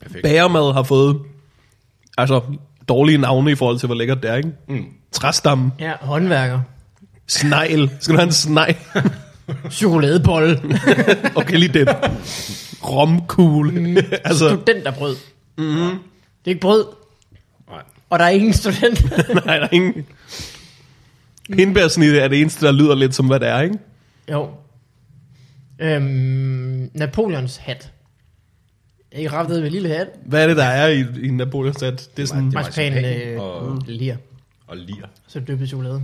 Perfekt. Bagermad har fået altså dårlige navne i forhold til, hvor lækkert det er, ikke? Mm. Træstamme, Ja, håndværker. snegl. Skal du have en snegl? Chokoladebolle. Okay, lige den. Romkugle. Mm. altså, Studenterbrød. Mm-hmm. Det er ikke brød, Nej. og der er ingen student. nej, der er ingen... Hindbærsnit er det eneste, der lyder lidt som, hvad det er, ikke? jo. Øhm, Napoleons hat. Ikke ret ved med lille hat. Hvad er det, der er i, i Napoleons sat? Det er sådan... Det er Marcipan marcipan øh, og- lir. Og lir, Så dyppet chokolade.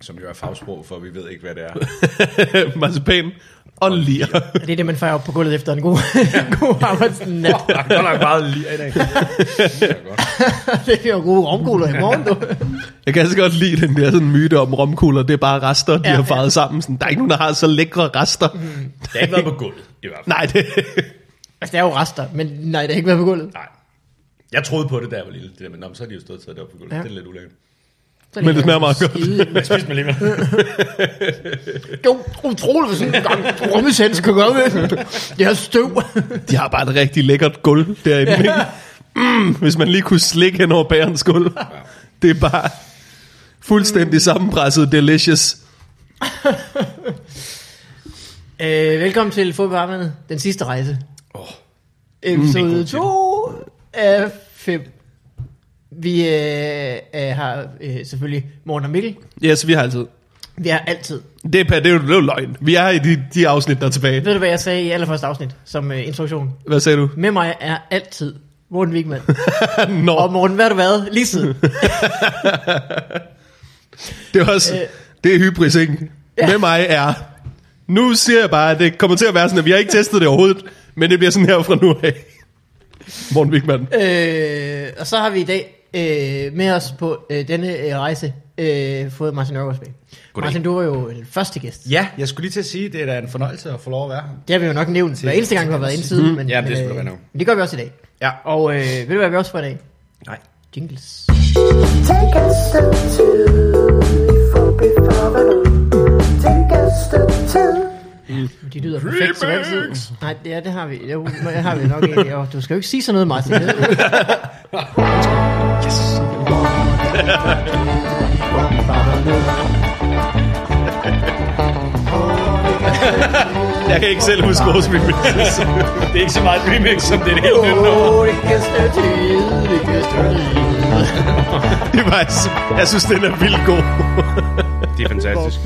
som jo er fagsprog, for vi ved ikke, hvad det er. marcipan og lir. Det er det, man fejrer op på gulvet efter en god, god arbejdsnat. der er godt nok meget lir i dag. Det er er jo gode romkugler i morgen, du. Jeg kan altså godt lide den der sådan myte om romkugler. Det er bare rester, de Ja, har ja. faret sammen. Sådan, der er ikke nogen, der har så lækre rester. Mm. Det har ikke været på gulvet, i hvert fald. Nej, det... Altså, det er jo rester, men nej, det har ikke været på gulvet. Nej. Jeg troede på det, da jeg var lille. Det der, men nå, men så har de jo stået og taget det op på gulvet. Ja. Ja. Det er lidt ulækkert. Så er Men det smager meget godt. Jeg spiser mig lige med. Jo, utroligt, hvad sådan en gang rummesens kan gøre med. Det er støv. De har bare et rigtig lækkert gulv derinde. Ikke? Mm, hvis man lige kunne slikke hen over bærens gulv. Det er bare fuldstændig sammenpresset delicious. Øh, velkommen til Fodboldvarmandet, den sidste rejse. Episode 2 af 5. Vi øh, øh, har øh, selvfølgelig Morten og Mikkel. Yes, vi har altid. Vi har altid. Det er, det er, jo, det er jo løgn. Vi er i de, de afsnit, der er tilbage. Ved du, hvad jeg sagde i allerførste afsnit som øh, introduktion? Hvad sagde du? Med mig er altid Morten Wigman. Nå, og Morten, hvad har du været? Lige siden. det er også... Øh. Det er hybris, ikke? Med mig er... Nu siger jeg bare, at det kommer til at være sådan, at vi har ikke testet det overhovedet, men det bliver sådan her fra nu af. Morten Wigman. øh, og så har vi i dag øh, med os på øh, denne øh, rejse øh, fået Martin Ørgaards med. Goddag. Martin, du var jo den første gæst. Ja, jeg skulle lige til at sige, det er da en fornøjelse at få lov at være her. Det har vi jo nok nævnt hver eneste gang, du har været indsiden. Mm. Men, Ja, det skulle øh, du være nævnt. Men det gør vi også i dag. Ja. Og øh, ved du, hvad vi også får i dag? Nej. Jingles. Take a step two before before a step two. De lyder perfekt som altid. Nej, det, ja, det har vi. Jo, det har vi nok ikke. Jo, du skal jo ikke sige sådan noget, Martin. Det, Jeg kan ikke selv huske vores remix. Det er ikke så meget remix, som det er det helt nye nummer. Det kan stå til, det kan stå til. Det var, jeg synes, den er vildt god. Det er fantastisk.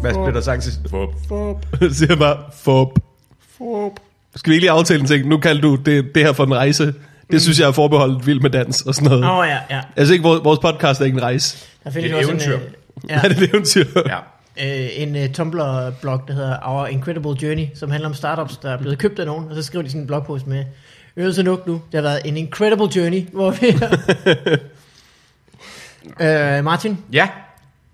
Hvad bliver der sagt til? Fup. Jeg siger bare, fup. Skal vi ikke lige aftale en ting? Nu kalder du det, det her for en rejse. Det synes jeg er forbeholdt vild med dans og sådan noget. Åh, oh, ja, ja. Altså ikke, vores, podcast er ikke en rejse. Der findes Det er et også en, eventyr. øh, Ja. ja, Er det et eventyr? Ja. øh, en uh, Tumblr-blog, der hedder Our Incredible Journey, som handler om startups, der er blevet købt af nogen, og så skriver de sådan en blogpost med, øvelse nok nu, det har været en incredible journey, hvor vi øh, Martin, Ja.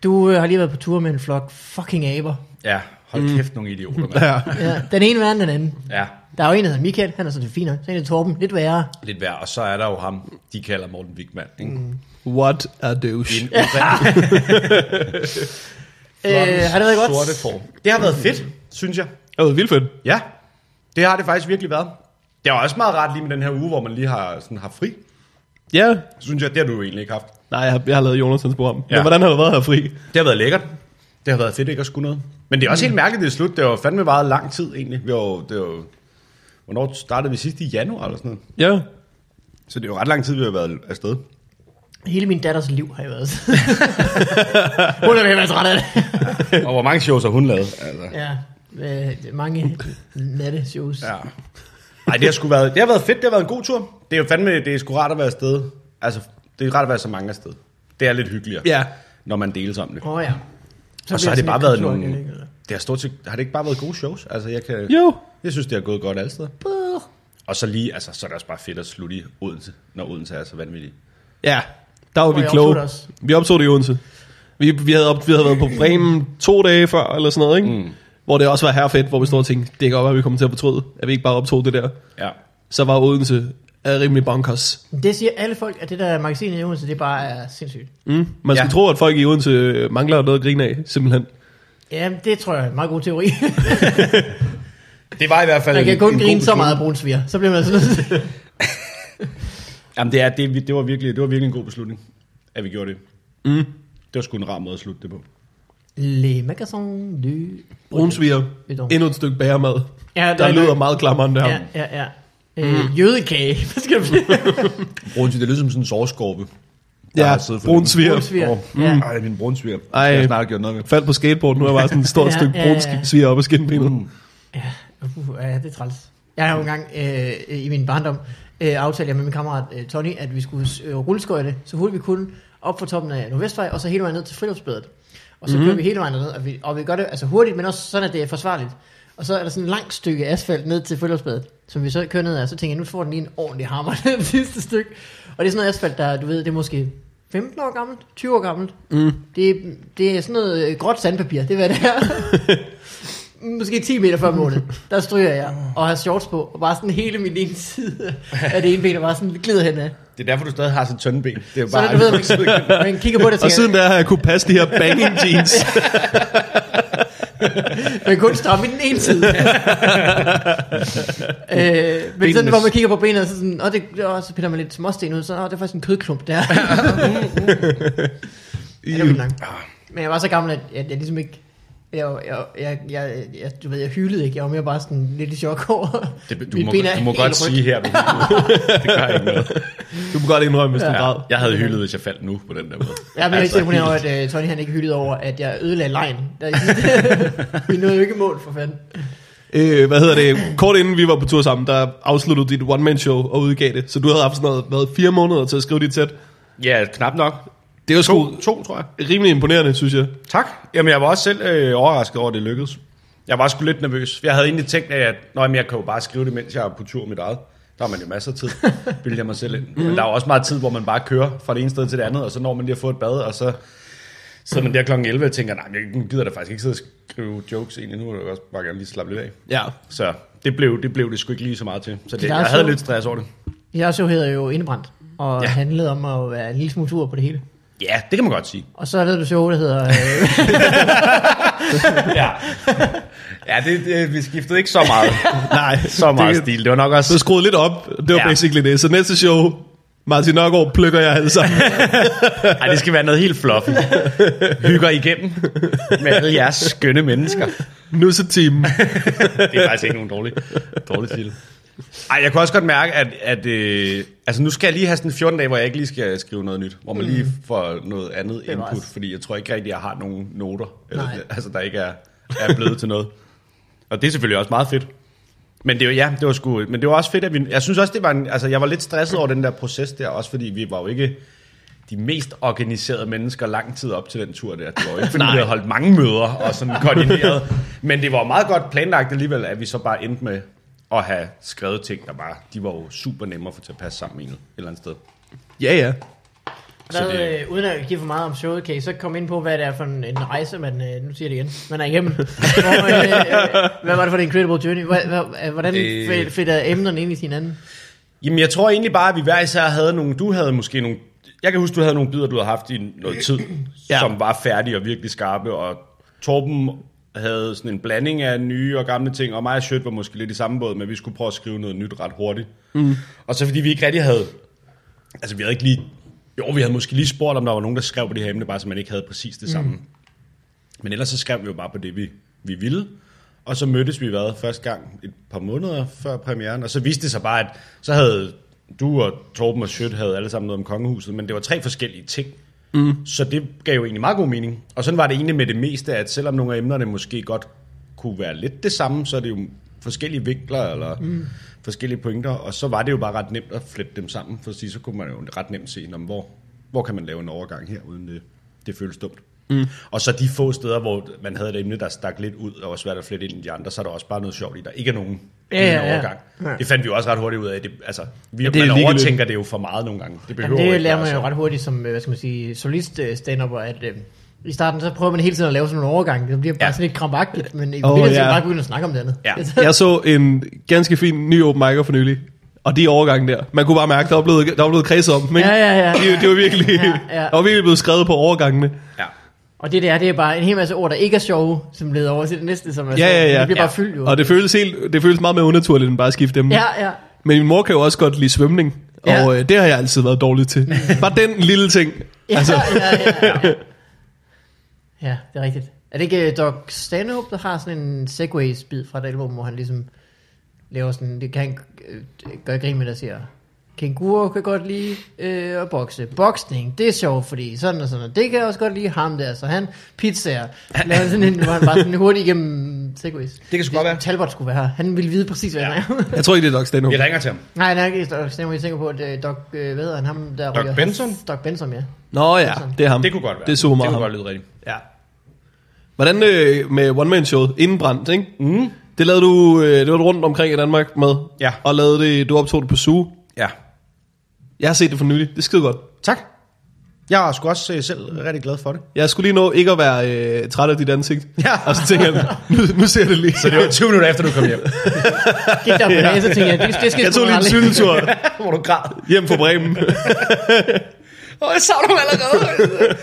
Du øh, har lige været på tur med en flok fucking aber. Ja, hold kæft nogle idioter, mand. Ja. Ja, den ene værre end den anden. Ja, Der er jo en, der hedder Michael, han er sådan fin nok. Så er en, der Torben, lidt værre. lidt værd. Og så er der jo ham, de kalder Morten Wigman. Ikke? Mm. What a douche. En urigtig Øh, har det været godt? sorte form. Det har været fedt, synes jeg. Det var vildt fedt. Ja, det har det faktisk virkelig været. Det var også meget rart lige med den her uge, hvor man lige har, sådan, har fri. Ja. Synes jeg, det har du jo egentlig ikke haft. Nej, jeg har, jeg har lavet Jonathans program. Ja. Men hvordan har du været her fri? Det har været lækkert. Det har været fedt ikke at skulle noget. Men det er også helt mærkeligt, det er slut. Det var fandme meget lang tid egentlig. Vi var, det var, hvornår startede vi sidst i januar eller sådan noget? Ja. Så det er jo ret lang tid, vi har været afsted. Hele min datters liv har jeg været. Hun er ved at være træt af det. Og hvor mange shows har hun lavet? Altså. ja, øh, mange natte shows. Ja. Nej, det har sgu været, det har været fedt. Det har været en god tur. Det er jo fandme, det er sgu rart at være afsted. Altså, det er rart at være så mange afsted. Det er lidt hyggeligere, Ja. når man deles om det. Åh oh, ja. og så har det bare været nogle... eller? Det har, stort set, har det ikke bare været gode shows? Altså, jeg, kan, Jo. jeg synes, det har gået godt alle steder. Og så lige, altså, så er det også bare fedt at slutte i Odense, når Odense er så vanvittig. Ja. Der var Hvor vi kloge. Vi optog det i Odense. Vi, vi, havde, op, vi havde været på Bremen to dage før, eller sådan noget, ikke? Mm. Hvor det også var her fedt, hvor vi stod og tænkte, det kan godt være, at vi kommer til at fortryde, at vi ikke bare optog det der. Ja. Så var Odense er rimelig bonkers. Det siger alle folk, at det der magasin i Odense, det bare er sindssygt. Mm. Man skulle Ja. tro, at folk i Odense mangler noget at grine af, simpelthen. Ja, det tror jeg er en meget god teori. Det var i hvert fald Man kan en- kun en grine så meget af brunsviger. Så bliver man sådan noget. Jamen, det, er, det, det, var virkelig, det var virkelig en god beslutning, at vi gjorde det. Mm. Det var sgu en rar måde at slutte det på. Le magasins du... Brunsviger. Endnu et stykke bagermad. Ja, Der lyder meget klammeren der. Ja, ja, ja. Øh, jødekage. Hvad skal det? Brunsviger, det lyder som sådan en sovskorpe. Ja, brunsviger. Brunsviger. Mm. Ja. Ej, min. Det Ej. jeg snart gjort noget med. Faldt på skateboard, nu er jeg bare sådan et stort Ja, stykke ja, ja, ja. op ad skinbenet. Mm. Ja, uh, ja, det er træls. Jeg har jo engang øh, i min barndom øh, aftalt jeg med min kammerat øh, Tony, at vi skulle øh, rulleskøjte så hurtigt vi kunne op på toppen af Nordvestvej, og så hele vejen ned til friluftsbadet. Og så mm-hmm. kører vi hele vejen ned, og vi, og vi gør det altså hurtigt, men også sådan, at det er forsvarligt. Og så er der sådan et langt stykke asfalt ned til friluftsbadet, som vi så kører ned af, så tænker jeg, nu får den lige en ordentlig hammer det sidste stykke. Og det er sådan noget asfalt, der, du ved, det er måske 15 år gammelt, 20 år gammelt. Mm. Det, det er sådan noget øh, gråt sandpapir, det er hvad det er. Måske 10 meter før målet, der stryger jeg og har shorts på, og bare sådan hele min ene side af det ene ben, der bare sådan glider hen af. Det er derfor, du stadig har så tynde ben. Det er jo Så bare... er det, du ved, man, man kigger på det og Og siden tænker, der har jeg kunne passe de her banging jeans. man kan kun stramme i den ene side. øh, men sådan, Benenes- hvor man kigger på benet, så, sådan, og, det, og så piller man lidt småsten ud, så åh, det er faktisk en kødklump der. ja, det var nok. Men jeg var så gammel, at jeg, jeg ligesom ikke... Jeg, jeg, jeg, jeg, jeg, du ved, jeg hylede ikke. Jeg var mere bare sådan lidt i chok over. Det, du, må, du må godt rødt. sige her, du det gør ikke noget. Du må godt indrømme, hvis du Ja. græd. Jeg havde hyldet, hvis jeg faldt nu på den der måde. Jeg blev ikke imponeret over, at uh, Tony han ikke hyldede over, at jeg ødelagde lejen. Vi nåede jo ikke mål, for fanden. Øh, hvad hedder det? Kort inden vi var på tur sammen, der afsluttede dit one-man-show og udgav det. Så du havde haft sådan noget, hvad, fire måneder til at skrive dit sæt. Ja, knap nok. Det var sgu To, to tror jeg. rimelig imponerende, synes jeg. Tak. Jamen, jeg var også selv øh, overrasket over, at det lykkedes. Jeg var sgu lidt nervøs. Jeg havde egentlig tænkt, at Nå, jamen, jeg kan jo bare skrive det, mens jeg er på tur med mit eget. Der har man jo masser af tid, bildte jeg mig selv ind. Men der er jo også meget tid, hvor man bare kører fra det ene sted til det andet, og så når man lige har fået et bad, og så sidder man der kl. 11 og tænker, nej, jeg gider da faktisk ikke sidde og skrive jokes egentlig. Nu jeg også bare gerne lige slappe lidt af. Ja. Så det blev det, blev det sgu ikke lige så meget til. Så det, jeg havde lidt stress over det. Jeg så hedder jo Indebrændt, og Ja. handlede om at være en lille smule tur på det hele. Ja, det kan man godt sige. Og så er der et show, der hedder... Øh, Ja, ja det, det, vi skiftede ikke så meget. Nej, Så meget det, stil. Det var nok også... Så skruede lidt op. Det var Ja. basically det. Så næste show, Martin Nørgaard plukker jeg alle sammen. Ej, det skal være noget helt fluffy. Hygger igennem med alle jeres skønne mennesker. Nusseteam. Det er faktisk ikke nogen dårlig, dårlig titel. Ej, jeg kunne også godt mærke, at, at øh, altså nu skal jeg lige have sådan 14 dage, hvor jeg ikke lige skal skrive noget nyt. Hvor man lige får noget andet input, nice. fordi jeg tror ikke rigtig, jeg har nogen noter. Eller, Nej. altså, der ikke er, er blevet til noget. Og det er selvfølgelig også meget fedt. Men det var, ja, det var sgu, men det var også fedt, at vi, jeg synes også, det var en, altså jeg var lidt stresset over den der proces der, også fordi vi var jo ikke de mest organiserede mennesker lang tid op til den tur der. Det var jo ikke, fordi vi havde holdt mange møder og sådan koordineret. Men det var meget godt planlagt alligevel, at vi så bare endte med at have skrevet ting, der bare, de var jo super nemme at få til at passe sammen i et eller andet sted. ja, ja. Så hvad, det- øh, uden at give for meget om showet, kan I så komme ind på, hvad det er for en, en rejse, man, øh, nu siger det igen, man er igennem. Hvor, øh, øh, hvad var det for en incredible journey? Hvad, hvad, hvordan øh... fedter emnerne ind i hinanden? Jamen, jeg tror egentlig bare, at vi hver især havde nogle... Du havde måske nogle... Jeg kan huske, du havde nogle bidder, du havde haft i noget tid. Ja. som var færdige og virkelig skarpe, og Torben havde sådan en blanding af nye og gamle ting, og mig og Sjøt var måske lidt i samme båd, men vi skulle prøve at skrive noget nyt ret hurtigt. Mm. Og så fordi vi ikke rigtig havde... Altså, vi havde ikke lige... Jo, vi havde måske lige spurgt, om der var nogen, der skrev på det her emne, bare så man ikke havde præcis det samme. Men ellers så skrev vi jo bare på det, vi, vi ville. Og så mødtes vi hvad, første gang et par måneder før premieren. Og så viste det sig bare, at så havde du og Torben og Sjøt havde alle sammen noget om kongehuset, men det var tre forskellige ting. Mm. Så det gav jo egentlig meget god mening. Og sådan var det egentlig med det meste, at selvom nogle af emnerne måske godt kunne være lidt det samme, så er det jo forskellige vinkler eller mm. forskellige pointer. Og så var det jo bare ret nemt at flette dem sammen, for så kunne man jo ret nemt se, om hvor, hvor kan man lave en overgang her, uden det, det føles dumt. Mm. Og så de få steder, hvor man havde et emne, der stak lidt ud, og var svært at flette ind i de andre, så er der også bare noget sjovt i, der ikke er nogen Ja, ja, ja, overgang. Ja. Det fandt vi jo også ret hurtigt ud af. Det, altså, vi, Ja, det er man ligegyldigt. overtænker det jo for meget nogle gange. Det behøver Jamen, det ikke lærer være man jo ret hurtigt som, øh, hvad skal man sige, solist øh, stand at øh, i starten så prøver man hele tiden at lave sådan nogle overgang. Det bliver bare Ja. sådan lidt krampagtigt, men i oh, ja. bare begynde at snakke om det andet. Ja. Jeg så en ganske fin ny open micer for nylig. Og de overgange der. Man kunne bare mærke, der var blevet, der var blevet kredset om dem, ikke? Ja, ja, ja. Det, det var virkelig, Ja, ja. der var virkelig blevet skrevet på overgangene. Ja. Og det der, det er bare en hel masse ord, der ikke er sjove, som leder over til det næste, som er Ja, ja, ja. Det bliver ja. bare fyldt jo. Og det føles, helt, det føles meget mere unaturligt, end bare at skifte dem. Ja, ja. Men min mor kan jo også godt lide svømning, Ja. og øh, det har jeg altid været dårlig til. Bare den lille ting. Ja, Altså, ja, ja, ja. ja, Ja, det er rigtigt. Er det ikke øh, Doc Stanhope, der har sådan en Segways-bid fra et album, hvor han ligesom laver sådan, det kan han øh, gøre grin med, der siger, Kænguru kan godt lide øh, at bokse. Boksning, det er sjovt, fordi sådan og sådan, og det kan jeg også godt lide ham der, så han pizzaer. Laver sådan en, hvor han bare sådan hurtigt igennem Segways. Det kan sgu godt være. Talbot skulle være her. Han ville vide præcis, hvad ja. han er. jeg tror ikke, det er Doc Stanhope. Vi ringer til ham. Nej, nej, ikke Doc Stanhope, jeg tænker på, at øh, Doc, øh, hvad hedder han, ham der Doc ryger- Benson? Doc Benson, ja. Nå ja, det er ham. Det kunne godt være. Det er super Det meget kunne ham. godt lyde rigtigt. Ja. Hvordan øh, med one-man-showet, Indenbrændt, ikke? Mm. Det lavede du, øh, det var du rundt omkring i Danmark med. Ja. Og lavede det, du optog det på Zoo. Ja. Jeg har set det for nylig. Det er skide godt. Tak. Jeg er sgu også øh, selv rigtig glad for det. Jeg skulle lige nå ikke at være øh, træt af dit ansigt. Ja. Og så tænker jeg, nu, nu ser jeg det lige. Så det var 20 minutter efter, du kom hjem. Gik der på ja. så tænkte jeg, det, det skal Jeg tog lige en cykeltur Hvor du græd. hjem fra Bremen. Åh, jeg savner ham allerede.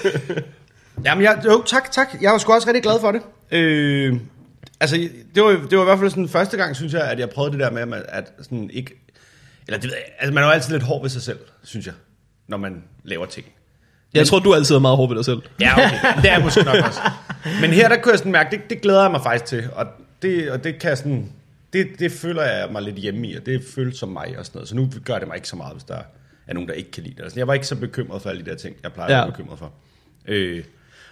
Jamen, jeg, jo, tak, tak. Jeg var sgu også rigtig glad for det. Øh, altså, det var, det var i hvert fald sådan første gang, synes jeg, at jeg prøvede det der med, at, at sådan ikke... Eller det ved jeg, altså, man er jo altid lidt hård ved sig selv, synes jeg, når man laver ting. Jeg tror, du altid er meget hård ved dig selv. Ja, okay. Det er jeg måske nok også. Men her, der kunne jeg sådan mærke, det, det glæder jeg mig faktisk til. Og det, og det kan jeg sådan... Det, det føler jeg mig lidt hjemme i, og det føles som mig og sådan noget. Så nu gør det mig ikke så meget, hvis der er nogen, der ikke kan lide det. Altså, jeg var ikke så bekymret for alle de der ting, jeg plejer ja. at være bekymret for. Øh,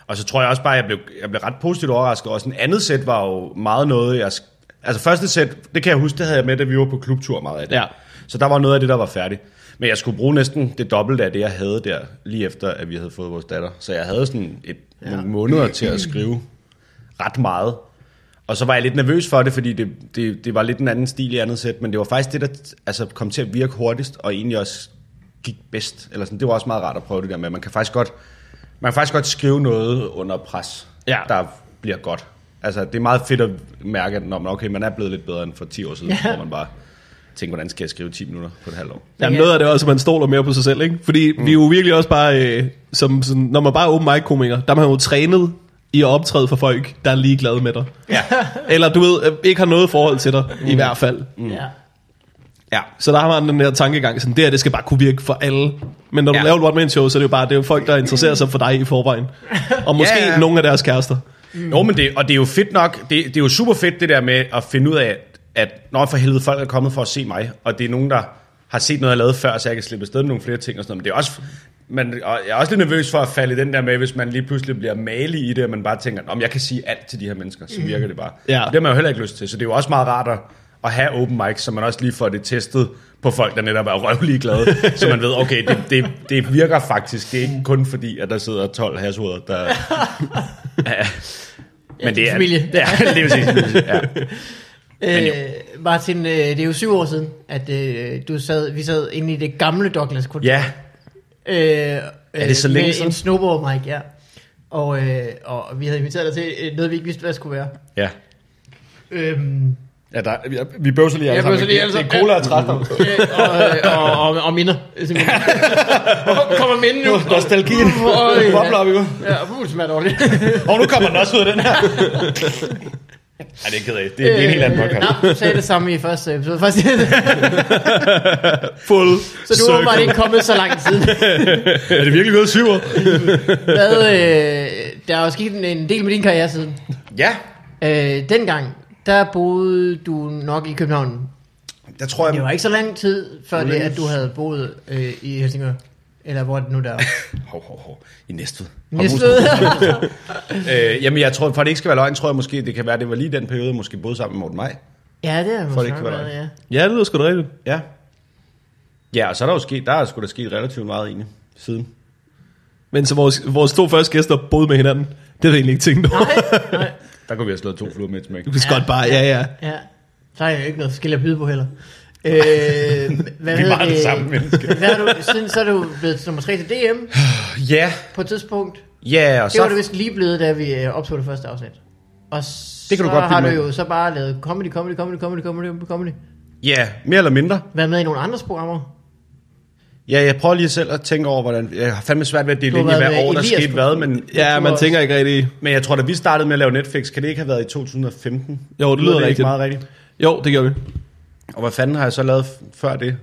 og så tror jeg også bare, at jeg blev, jeg blev ret positivt overrasket. Og sådan andet sæt var jo meget noget, jeg... Altså første sæt, det kan jeg huske, det havde jeg med, da vi var på klubtur meget af det. Ja. Så der var noget af det, der var færdigt. Men jeg skulle bruge næsten det dobbelte af det, jeg havde der, lige efter, at vi havde fået vores datter. Så jeg havde sådan et, ja. nogle måneder til at skrive ret meget. Og så var jeg lidt nervøs for det, fordi det, det, det var lidt en anden stil i andet sæt, men det var faktisk det, der altså, kom til at virke hurtigst, og egentlig også gik bedst. Eller sådan. Det var også meget rart at prøve det der med, man kan faktisk godt, man kan faktisk godt skrive noget under pres, Ja. der bliver godt. Altså, det er meget fedt at mærke, at når man, okay, man er blevet lidt bedre end for 10 år siden, ja. hvor man bare tænker, hvordan skal jeg skrive 10 minutter på et halvt år? Jamen, ja. noget af det er også, at man stoler mere på sig selv, ikke? Fordi mm. vi er jo virkelig også bare, øh, som, sådan, når man bare er open mic komiker, der er man jo trænet i at optræde for folk, der er ligeglade med dig. Ja. Eller du ved, øh, ikke har noget forhold til dig, mm. i hvert fald. Ja. ja. Så der har man den der tankegang, sådan, det her, det skal bare kunne virke for alle. Men når du Ja. laver et one man show, så er det jo bare, det er jo folk, der interesserer sig for dig i forvejen. Og måske ja. ja. nogle af deres kærester. Mm. Jo, men det, og det er jo fedt nok, det, det er jo super fedt det der med at finde ud af, at når for helvede folk er kommet for at se mig, og det er nogen, der har set noget, jeg lavede før, så jeg kan slippe afsted med nogle flere ting og sådan noget. Men det er også, man, og jeg er også lidt nervøs for at falde i den der med, hvis man lige pludselig bliver malig i det, og man bare tænker, om jeg kan sige alt til de her mennesker, så virker det bare. Ja. Det har man jo heller ikke lyst til, så det er jo også meget rart at, at have open mic, så man også lige får det testet på folk, der netop er røvlige glade, så man ved, okay, det, det, det virker faktisk. Det er ikke kun fordi, at der sidder 12 hashoveder, der... Ja. Men det er... familie. Ja, det vil sige. Ja. Men jo. Øh, Martin, øh, det er jo syv år siden, at øh, du sad, vi sad inde i det gamle Douglas kontor. ja, Øh, Er det så længe med siden? en snowboard mic, ja. Og, øh, og vi havde inviteret dig til øh, noget, vi ikke vidste, hvad det skulle være. ja. Øhm, Ja, der, vi, vi bøvser lige alle sammen. lige alle Det er sammen. cola og træt. øh, og, og, og, og minder. simpelthen. Hvor kommer minden nu? Nostalgien. Ja. Bobler op i går. Ja, det smager dårligt. Og nu kommer den også ud af den her. Ja, det er ked af. Det, det er en helt anden podcast. Øh, Nå, du sagde det samme i første episode. Faktisk. Full Så du er åbenbart ikke kommet så lang tid. Er det virkelig gået syv år? Hvad, øh, der er jo sket en- en del med din karriere siden. Ja, Øh, dengang, der boede du nok i København. der tror jeg... Det var ikke så lang tid før det, at du havde boet øh, i Helsingør. Eller hvor er det nu der er. Hov, hov, hov. I Næstved. Næstved. Øh, jamen, jeg tror, for at det ikke skal være løgn, tror jeg måske, det kan være, det var lige den periode, måske boede sammen med Morten Maj. ja, det er For det ikke være været, ja. Ja, det lyder sgu da rigtigt. Ja. Ja, og så er der jo sket, der er sgu da sket relativt meget egentlig siden. Men så vores, vores to første gæster boede med hinanden. Det havde jeg egentlig ikke tænkt over. Nej, nej. Der kunne vi have slået to fluer med et smæk. Du kan ja. godt bare, ja, ja. Ja, så er jeg jo ikke noget forskelligt at byde på heller. Øh, hvad Vi er meget det samme menneske. Hvad du, siden så er du blevet nummer 3 til DM Ja, på et tidspunkt. ja, og Det var så... det vist lige blevet, da vi øh, optog det første afsnit. Og Det kan du så godt har du med. jo så bare lavet comedy, comedy, comedy, comedy, comedy, comedy. Ja, mere eller mindre. Været med i nogle andres programmer. Ja, jeg prøver lige selv at tænke over, hvordan... Jeg har fandme svært ved at dele Du ind i, hvad år der skete hvad, men, Ja, man tænker ikke rigtig... men jeg tror, da vi startede med at lave Netflix, kan det ikke have været i 2015? Jo, det lyder ikke rigtigt. meget rigtigt. Jo, det gør vi. Og hvad fanden har jeg så lavet før det?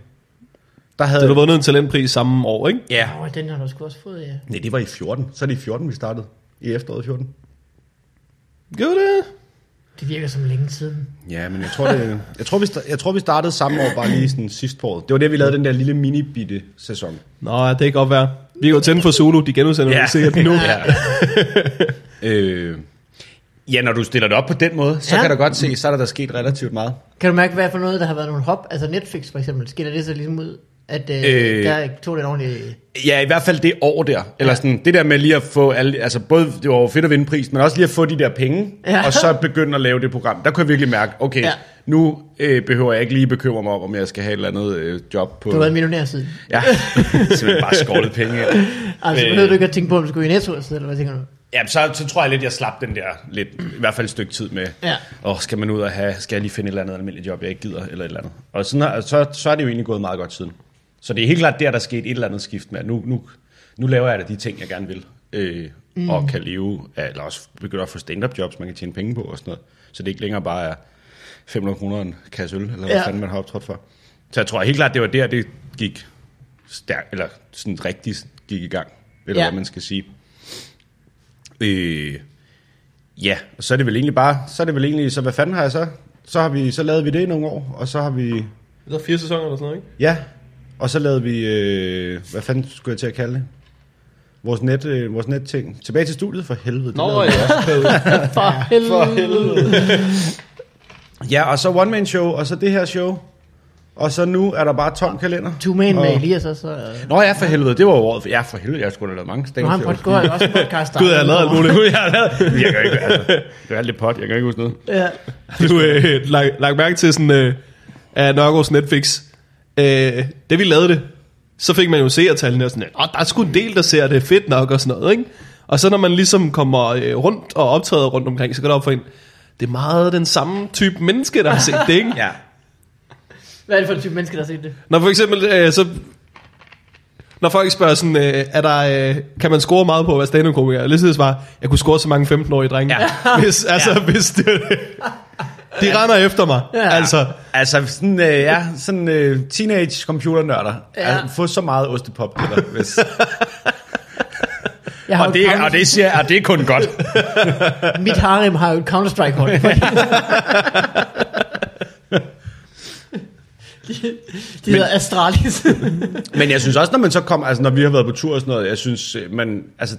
Der havde... Så du vundet en talentpris samme år, ikke? Ja. Åh, den har du sgu også fået, ja. Nej, det var i 14. Så er det i 14, vi startede. I efteråret 14. Gjorde det? Det virker som længe siden. Ja, men jeg tror, det, jeg, tror, vi, jeg tror, vi startede samme år, bare lige sådan sidst på året. Det var det, vi lavede den der lille mini-bitte sæson. Nå, ja, det kan godt være. Vi er jo tændt for Zulu, de genudsender ja. sikkert nu. ja. øh, ja, når du stiller det op på den måde, så Ja. ja. kan du godt se, så er der, der sket relativt meget. Kan du mærke, hvad for noget, der har været nogle hop? Altså Netflix for eksempel, skiller det så ligesom ud, at øh, Øh. der tog det en ordentlig... Ja, i hvert fald det år der. Eller sådan, det der med lige at få alle, altså både, det var jo fedt at vinde prisen, men også lige at få de der penge, Ja. ja. og så begynde at lave det program. Der kunne jeg virkelig mærke, okay, Ja. ja. nu øh, behøver jeg ikke lige bekymre mig om, om jeg skal have et eller andet øh, job på... Du har været millionær siden. Ja, simpelthen bare skålet penge. Altså, Øh. behøver du ikke at tænke på, om du skulle i Netto, eller hvad tænker du? Ja, så, så tror jeg lidt, jeg slap den der lidt, i hvert fald et stykke tid med, Ja. åh, skal man ud og have, skal jeg lige finde et eller andet almindeligt job, jeg ikke gider, eller et eller andet. Og sådan, er- så, så er det jo egentlig gået meget godt siden. Så det er helt klart der, der skete et eller andet skift med, at nu, nu, nu laver jeg da de ting, jeg gerne vil, øh, mm. og kan leve af, eller også begynde at få stand-up jobs, man kan tjene penge på og sådan noget. Så det ikke længere bare er 500 kroner en kasse øl, eller hvad Ja. fanden man har optrådt for. Så jeg tror helt klart, det var der, det gik stærkt, eller sådan rigtig gik i gang, eller ja. hvad man skal sige. Øh, ja, og så er det vel egentlig bare, så er det vel egentlig, så hvad fanden har jeg så? Så har vi, så lavede vi det i nogle år, og så har vi, Det er fire sæsoner eller sådan noget, ikke? ja, og så lavede vi, øh, hvad fanden skulle jeg til at kalde det? Vores net, øh, vores netting. Tilbage til studiet for helvede. det Nå, vi ja. For helvede. For helvede. Ja, og så one man show, og så det her show. Og så nu er der bare tom kalender. To man med Og- Elias også. Så, Nå ja, for helvede, det var jo året. Ja, for helvede, jeg skulle da lavet mange nu har han stand pod- også en podcast. der- Gud, jeg har lavet alt muligt. Jeg har lavet. Jeg kan ikke, altså, det er alt det pot, jeg kan ikke huske noget. Ja. Du øh, lagt, lagt mærke til sådan, øh, af Nørgaards Netflix. Øh, det vi lavede det, så fik man jo seertallene og sådan, at der er sgu en del, der ser det fedt nok og sådan noget, ikke? Og så når man ligesom kommer øh, rundt og optræder rundt omkring, så går det op for en, det er meget den samme type menneske, der har set det, ikke? Ja. Hvad er det for en type menneske, der har set det? Når for eksempel, øh, så... Når folk spørger sådan, øh, er der, øh, kan man score meget på at være stand-up-komiker? Jeg lige svare, jeg kunne score så mange 15-årige drenge. Ja. Hvis, altså, ja. hvis det, de render efter mig. Ja. Altså, Altså sådan, øh, ja, sådan øh, teenage computernørder. Ja. Altså, få så meget ostepop. Eller, hvis. Jeg har og, det, Counter- og, det siger, og det er kun godt. Mit harem har jo et Counter-Strike-hold. De, de hedder Astralis. Men jeg synes også, når man så kommer, altså når vi har været på tur og sådan noget, jeg synes, øh, man, altså,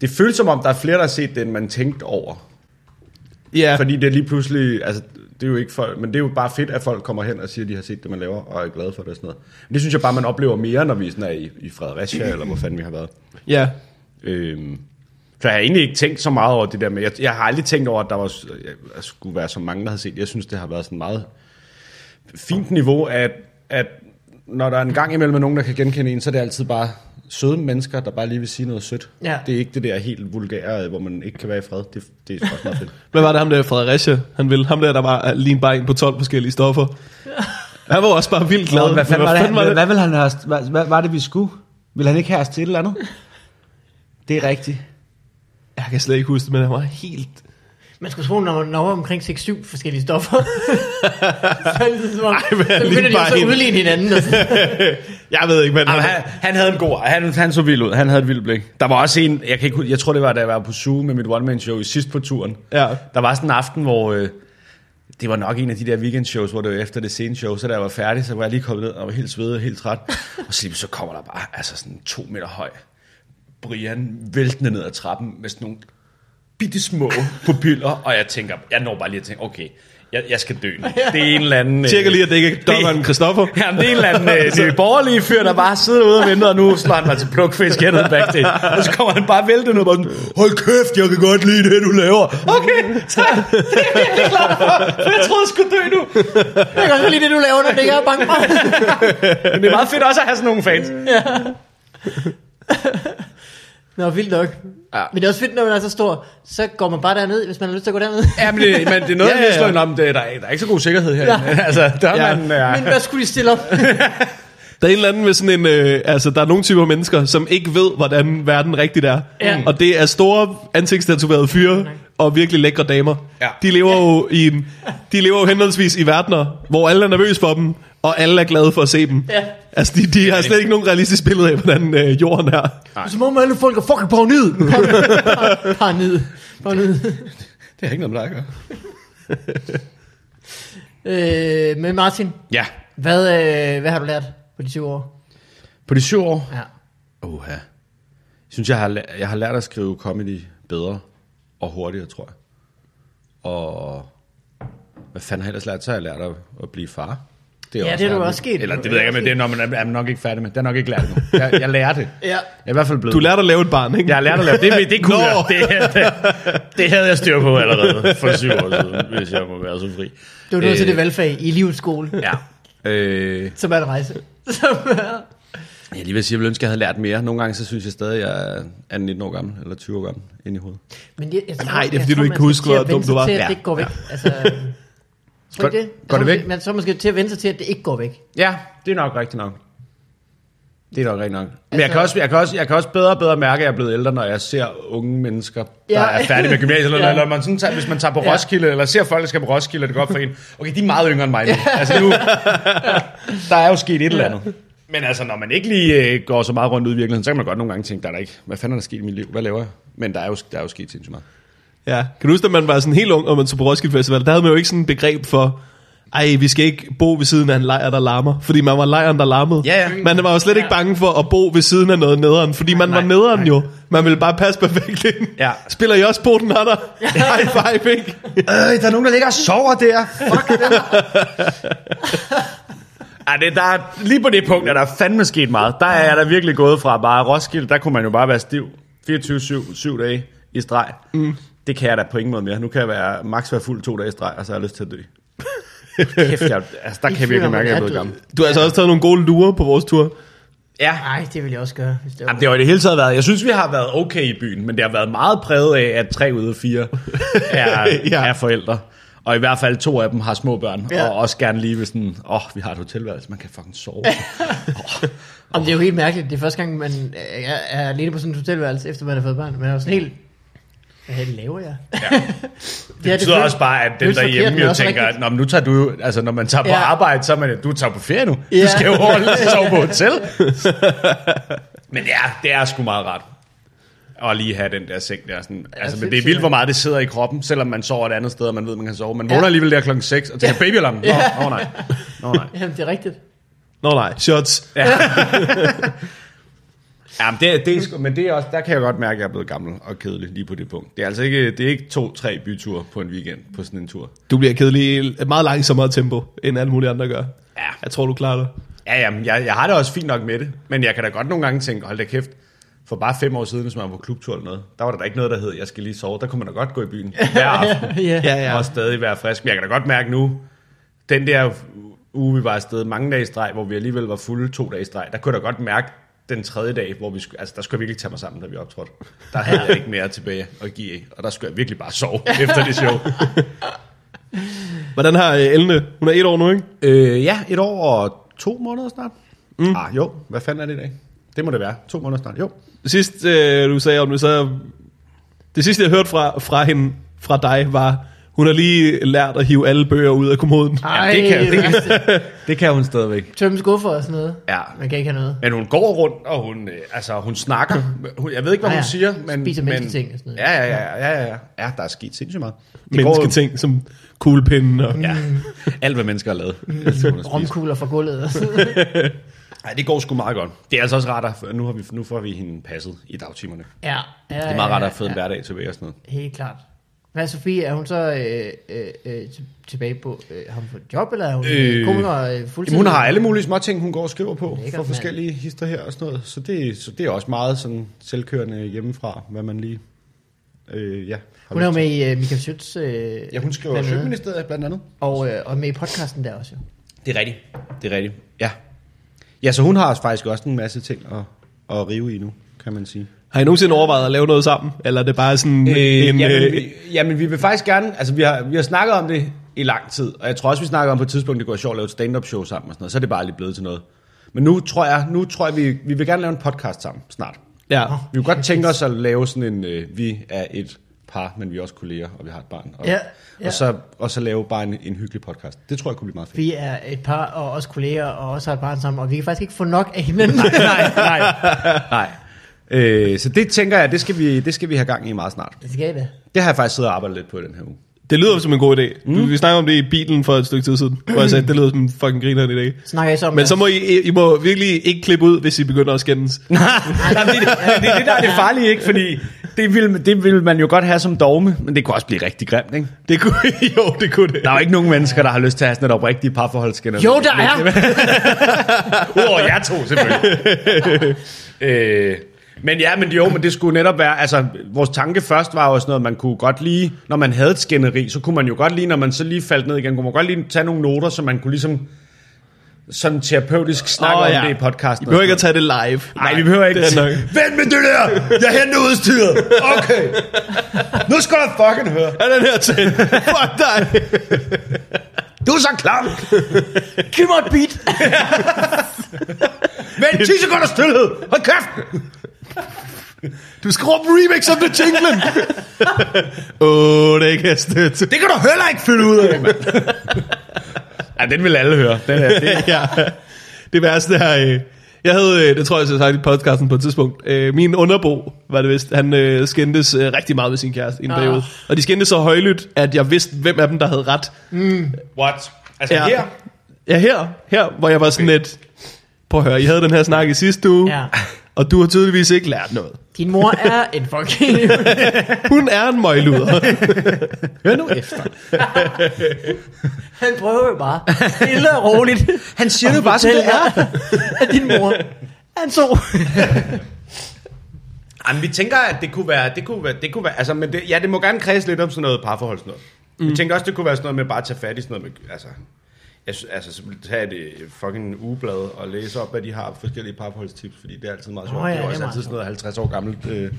det føles som om, der er flere, der har set det, end man tænkte over. ja. Fordi det er lige pludselig, altså, det er jo ikke folk, men det er jo bare fedt, at folk kommer hen og siger, at de har set det, man laver, og er glade for det og sådan noget. Men det synes jeg bare, man oplever mere, når vi sådan er i, i Fredericia, eller hvor fanden vi har været. ja. Øhm, så jeg har egentlig ikke tænkt så meget over det der med, jeg, jeg har aldrig tænkt over, at der var, der skulle være så mange, der har set. Jeg synes, det har været sådan meget fint niveau, at, at når der er en gang imellem er nogen, der kan genkende en, så er det altid bare søde mennesker, der bare lige vil sige noget sødt. Ja. Det er ikke det der helt vulgære, hvor man ikke kan være i fred. Det, det er også meget fedt. Hvad var det ham der Fredericia? Han ville, ham der, der var lige bare en på 12 forskellige stoffer. Han var også bare vildt glad. Nå, hvad fanden Men var det, hvad, hvad, vil han have, hvad, hvad, var det, vi skulle? Vil han ikke have os til et eller andet? Det er rigtigt. Jeg kan slet ikke huske det, men han var helt... Man skulle tro, når man når omkring 6-7 forskellige stoffer. så er det som om, Ej, men så begynder de at udligne hinanden. Og. Jeg ved ikke, hvad Jamen, han, han havde en god, han, han så vild ud, han havde et vildt blik. Der var også en, jeg, kan ikke, jeg tror det var, da jeg var på Zoo med mit one-man-show i sidst på turen. Ja. Der var sådan en aften, hvor øh, det var nok en af de der weekendshows, hvor det var efter det sene show, så da jeg var færdig, så var jeg lige kommet ned og var helt svedet og helt træt. og så, så kommer der bare altså sådan to meter høj Brian væltende ned ad trappen med sådan nogle bitte små pupiller, og jeg tænker, jeg når bare lige at tænke, okay, jeg, jeg skal dø nu. Det er en eller anden... øh, Tjekker lige, at det ikke er dommeren Christoffer. Jamen, det er en eller anden øh, det er borgerlige fyr, der bare sidder ude og venter, og nu slår han mig til plukfisk hernede backstage. Og så kommer han bare væltende og bare sådan, hold kæft, jeg kan godt lide det, du laver. Okay, tak. Det er jeg virkelig glad for, for jeg troede, jeg skulle dø nu. Jeg kan også lide det, du laver, når det ikke er bange for. Men det er meget fedt også at have sådan nogle fans. Nå, vildt nok. Ja. Men det er også fedt, når man er så stor, så går man bare derned, hvis man har lyst til at gå derned. Ja, men det, men det er noget, Ja, ja, ja, om, det, der, er, der er ikke så god sikkerhed her. Ja. Altså, der er Ja. man... Ja. Men hvad skulle de stille op? Der er en eller anden med sådan en, øh, altså der er nogle typer mennesker, som ikke ved, hvordan verden rigtigt er. Ja. Og det er store ansigtstatoverede fyre og virkelig lækre damer. Ja. De lever jo i en, de lever jo henholdsvis i verdener, hvor alle er nervøse for dem, og alle er glade for at se dem. Ja. Altså, de, de har slet ikke nogen realistisk billede af, hvordan øh, jorden er. Som om alle folk er fucking paranoid. Par- Paranoid. Paranoid. Det har ikke noget med dig at gøre. Øh, men Martin, Ja. hvad, øh, hvad har du lært på de 20 år? På de syv år, Ja. Oha. Jeg synes, jeg har, jeg har lært at skrive comedy bedre og hurtigere, tror jeg. Og hvad fanden har jeg ellers lært? Så har jeg lært at, at blive far. Det Ja, det er du også sket. Eller det ved jeg ikke, men det er, når man er, er man nok ikke færdig med. Det er nok ikke lært endnu. Jeg, jeg lærer det. Jeg Ja. er i hvert fald blevet. Du lærte at lave et barn, ikke? Jeg har lært at lave det. Det kunne jeg. Det, det, det, havde jeg styr på allerede for syv år siden, hvis jeg må være så fri. Du er nødt til Øh, det valgfag i livets skole, Ja. Øh, som er en rejse. Som er... jeg lige vil sige, at jeg ville ønske, at jeg havde lært mere. Nogle gange så synes jeg stadig, at jeg er 19 år gammel, eller 20 år gammel, ind i hovedet. Men jeg, jeg tror, Nej, det er jeg fordi, tror, du ikke kan huske, hvor dum du var. Til, at Ja. det ikke går væk. Altså, tror Går- ikke det? går det Jeg væk? Man så måske til at vende sig til, at det ikke går væk. Ja, det er nok rigtigt nok. Det er nok rigtigt nok. Men jeg Altså- kan, også, jeg, kan også, jeg kan også bedre og bedre mærke, at jeg er blevet ældre, når jeg ser unge mennesker, der Ja. er færdige med gymnasiet. Eller, Ja. eller man sådan, tager, hvis man tager på Ja. Roskilde, eller ser folk, der skal på Roskilde, og det går op for en. Okay, de er meget yngre end mig nu. Altså nu, der er jo sket et eller andet. Men altså, når man ikke lige øh, går så meget rundt ud i virkeligheden, så kan man godt nogle gange tænke, der er der ikke, hvad fanden er der sket i mit liv? Hvad laver jeg? Men der er jo, der er jo sket sindssygt meget. Ja. Kan du huske, at man var sådan helt ung, og man tog på Roskilde Festival, der havde man jo ikke sådan et begreb for, ej, vi skal ikke bo ved siden af en lejr, der larmer. Fordi man var lejren, der larmede. Ja, ja. Man var jo slet ikke bange for at bo ved siden af noget nederen, fordi man Nej, var nederen nej. jo. Man ville bare passe perfekt ind. Ja. Spiller I også på den her der? High five, ikke? Øh, der er nogen, der ligger og sover der. Fuck dem. Ej, det, der er, lige på det punkt er der fandme sket meget. Der er jeg da virkelig gået fra bare Roskilde, der kunne man jo bare være stiv 24-7 7 dage i streg. Mm. Det kan jeg da på ingen måde mere. Nu kan jeg være, max være fuld to dage i streg, og så har jeg lyst til at dø. Kæft, jeg, altså, der kan jeg virkelig mærke, at jeg er blevet gammel. Du har altså også taget nogle gode lurer på vores tur. Ja, Nej, det vil jeg også gøre. Hvis det var. Jamen, det har i det hele taget været, jeg synes, vi har været okay i byen, men det har været meget præget af, at tre ud af fire er, ja. er forældre. Og i hvert fald to af dem har små børn, Ja. og også gerne lige ved sådan, åh, oh, vi har et hotelværelse, man kan fucking sove. Jamen, det er jo helt mærkeligt. Det er første gang, man er, er alene på sådan et hotelværelse, efter man har fået børn. Man er jo sådan helt... Hvad laver jeg? Ja. Det betyder også bare, at den derhjemme jo tænker, at Nå, men nu tager du jo, altså når man tager på Ja. arbejde, så er man, du tager på ferie nu. Ja. Du skal jo holde sove på hotel. men ja, det er sgu meget rart. Og lige have den der seng der. Sådan, altså, men det er vildt, ja. hvor meget det sidder i kroppen, selvom man sover et andet sted, og man ved, man kan sove. Man vågner alligevel der klokken 6 og tænker, babyalarm. Nå, nå, nej. Nå, nej. Jamen, det er rigtigt. Nå nej, shots. Ja, men det, det er, men det er også, der kan jeg godt mærke, at jeg er blevet gammel og kedelig lige på det punkt. Det er altså ikke, det er ikke to-tre byture på en weekend på sådan en tur. Du bliver kedelig i et meget langsommere tempo, end alle mulige andre gør. Ja. Jeg tror, du klarer det. Ja, jamen, jeg, jeg har det også fint nok med det, men jeg kan da godt nogle gange tænke, hold da kæft, for bare fem år siden, hvis man var på klubtur eller noget, der var der da ikke noget, der hed, jeg skal lige sove. Der kunne man da godt gå i byen hver aften, ja. Ja, ja. og stadig være frisk. Men jeg kan da godt mærke nu, den der uge, vi var afsted mange dage i streg, hvor vi alligevel var fulde to dage i streg, der kunne jeg da godt mærke den tredje dag, hvor vi skulle, altså der skulle jeg virkelig tage mig sammen, da vi optrådte. Der havde jeg ikke mere tilbage at give, og der skulle jeg virkelig bare sove efter det show. Hvordan har øh, Elne? Hun er et år nu, ikke? Øh, ja, et år og to måneder snart. Mm. Ah, jo, hvad fanden er det i dag? Det må det være. To måneder snart, jo. Sidst øh, du sagde om det, så... Det sidste, jeg hørte fra, fra hende, fra dig, var, hun har lige lært at hive alle bøger ud af kommoden. Ej, det kan- det kan- det kan hun stadigvæk. Tømme skuffer og sådan noget. Ja. Man kan ikke have noget. Men hun går rundt, og hun, øh, altså, hun snakker. Hun, jeg ved ikke, hvad Ah, hun ja. siger, men... Spiser men, mennesketing og sådan noget. Ja, ja, ja, ja, ja, ja. Ja, der er sket sindssygt meget. Det Menneske går- ting som kuglepinden og... Ja, alt hvad mennesker har lavet. spise. Romkugler fra gulvet og sådan noget. Ej, det går sgu meget godt. Det er altså også rart, at nu, har vi, nu får vi hende passet i dagtimerne. Ja, ja, Det er meget rart at have fået en hverdag tilbage og sådan noget. Helt klart. Hvad Sofie? Er hun så øh, øh, øh, til- tilbage på... Øh, har hun fået et job, eller er hun øh, Øh, komiker øh, fuldtid? Jamen, hun har alle mulige små ting, hun går og skriver på Lækkert, for mand. forskellige hister her og sådan noget. Så det, så det er også meget sådan selvkørende hjemmefra, hvad man lige... Øh, ja, Hun er jo med i øh, Michael Schøtz. Øh, Ja, hun skriver blandt andet. Sjøtministeriet blandt andet. Og, øh, og med i podcasten der også jo. Det er rigtigt. Det er rigtigt, ja. Ja, så hun har faktisk også en masse ting at, at rive i nu, kan man sige. Har I nogensinde overvejet at lave noget sammen? Eller er det bare sådan Øh, en... jamen, øh, vi, jamen, vi vil faktisk gerne... Altså, vi har, vi har snakket om det i lang tid, og jeg tror også, vi snakker om på et tidspunkt, det går sjovt at lave et stand-up show sammen og sådan noget, så er det bare lige blevet til noget. Men nu tror jeg, nu tror jeg vi, vi vil gerne lave en podcast sammen snart. Ja. Vi kunne godt tænke os at lave sådan en, øh, vi er et par, men vi er også kolleger, og vi har et barn. Og, Ja, ja. og, så, og så lave bare en, en hyggelig podcast. Det tror jeg kunne blive meget fedt. Vi er et par, og også kolleger, og også har et barn sammen, og vi kan faktisk ikke få nok af hinanden. nej, nej, nej. Øh, så det tænker jeg, det skal, vi, det skal vi have gang i meget snart. det skal det. Det har jeg faktisk siddet og arbejdet lidt på i den her uge. Det lyder som en god idé. Mm. Vi snakker om det i bilen for et stykke tid siden, hvor jeg sagde, det lyder som en fucking griner idé. Snakker jeg så om Men så må I, I må virkelig ikke klippe ud, hvis I begynder at skændes. Nej, det, det, det, er det, der er det farlige, ikke? Fordi det vil, det vil man jo godt have som dogme, men det kunne også blive rigtig grimt, ikke? Det kunne, jo, det kunne det. Der er jo ikke nogen mennesker, der har lyst til at have sådan et oprigtigt parforholdsskænder. Jo, der er. Udover jer to, selvfølgelig. øh, men ja, men jo, men det skulle netop være, altså vores tanke først var jo sådan noget, man kunne godt lige, når man havde et skænderi, så kunne man jo godt lige, når man så lige faldt ned igen, kunne man godt lige tage nogle noter, så man kunne ligesom sådan terapeutisk snakke oh, ja. om det i podcasten. I behøver ikke at tage det live. Nej, vi behøver ikke. Det er nok. Vent med det der! Jeg henter udstyret! Okay! Nu skal du fucking høre! Er den her til? Fuck dig. Du er så klam! Giv mig et beat. Vent 10 sekunder stillhed! Hold kæft! Du skal råbe remix om det jinglen. Åh, oh, det kan jeg støtte. Det kan du heller ikke finde ud af, mand. ja, den vil alle høre. Den er, det. ja. Det værste er, øh, jeg havde, øh, det tror jeg, jeg sagt i podcasten på et tidspunkt, øh, min underbo, var det vist, han skændtes rigtig meget med sin kæreste i en Ah. periode. Og de skændtes så højlydt, at jeg vidste, hvem af dem, der havde ret. What? Altså Ja. her? Ja, her, her, hvor jeg var sådan lidt, prøv at høre, I havde den her snak i sidste uge, Ja. Og du har tydeligvis ikke lært noget. Din mor er en fucking... Hun er en møgluder. Hør nu efter. Han prøver jo bare stille og roligt. Han siger det bare, som det er. At din mor er en så. Jamen, vi tænker, at det kunne være, det kunne være, det kunne være, altså, men det, ja, det må gerne kredse lidt om sådan noget parforhold sådan noget. Mm. Vi tænker også, det kunne være sådan noget med bare at tage fat i sådan noget med, altså, jeg, sy- altså, så tage et øh, fucking ugeblad og læse op, hvad de har forskellige parforholdstips, fordi det er altid meget sjovt. Nå ja, det er det er også altid sådan noget 50 år gammelt, øh,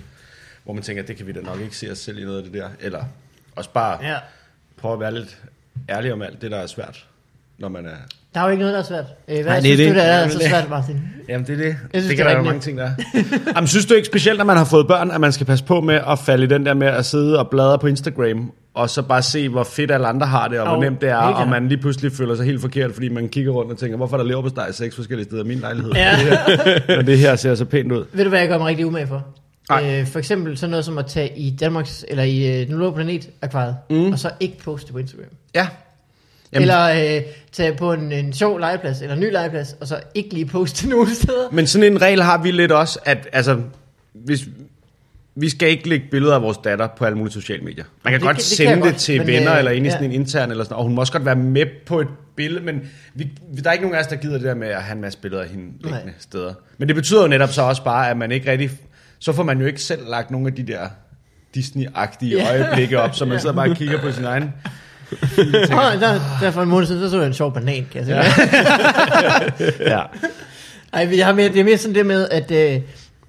hvor man tænker, det kan vi da nok ikke se os selv i noget af det der. Eller også bare Ja. prøve at være lidt ærlig om alt det, der er svært, når man er... Der er jo ikke noget, der er svært. Øh, Hvad Nej, det er synes det. du, der er Jamen, så det- svært, Martin? Jamen, det er det. synes, det det kan er der være mange ting, der er. Jamen, synes du ikke specielt, når man har fået børn, at man skal passe på med at falde i den der med at sidde og bladre på Instagram, og så bare se, hvor fedt alle andre har det, og hvor Jo, nemt det er, og man lige pludselig føler sig helt forkert, fordi man kigger rundt og tænker, hvorfor er der lever på dig seks forskellige steder i min lejlighed? Ja. Men det her ser så pænt ud. Ved du, hvad jeg gør mig rigtig umage for? Nej. Øh, for eksempel sådan noget som at tage i Danmarks, eller i øh, Den Blå Planet akvariet, mm. og så ikke poste på Instagram. Ja. Jamen. Eller øh, tage på en, en sjov legeplads, eller en ny legeplads, og så ikke lige poste nogen steder. Men sådan en regel har vi lidt også, at altså, hvis, vi skal ikke lægge billeder af vores datter på alle mulige sociale medier. Man kan Det godt det sende det, jeg godt, til men, venner øh, eller ind i ja. sådan en intern, eller sådan, og hun må også godt være med på et billede, men vi, der er ikke nogen af os, der gider det der med at have en masse billeder af hende liggende Nej. steder. Men det betyder jo netop så også bare, at man ikke rigtig, så får man jo ikke selv lagt nogle af de der Disney-agtige Ja. øjeblikke op, så man sidder bare og kigger på sin egen. Oh, der, der for en måned siden, så så jeg en sjov banan, kan jeg sige. Ja. Ej, men jeg har mere, det er mere sådan det med, at, øh,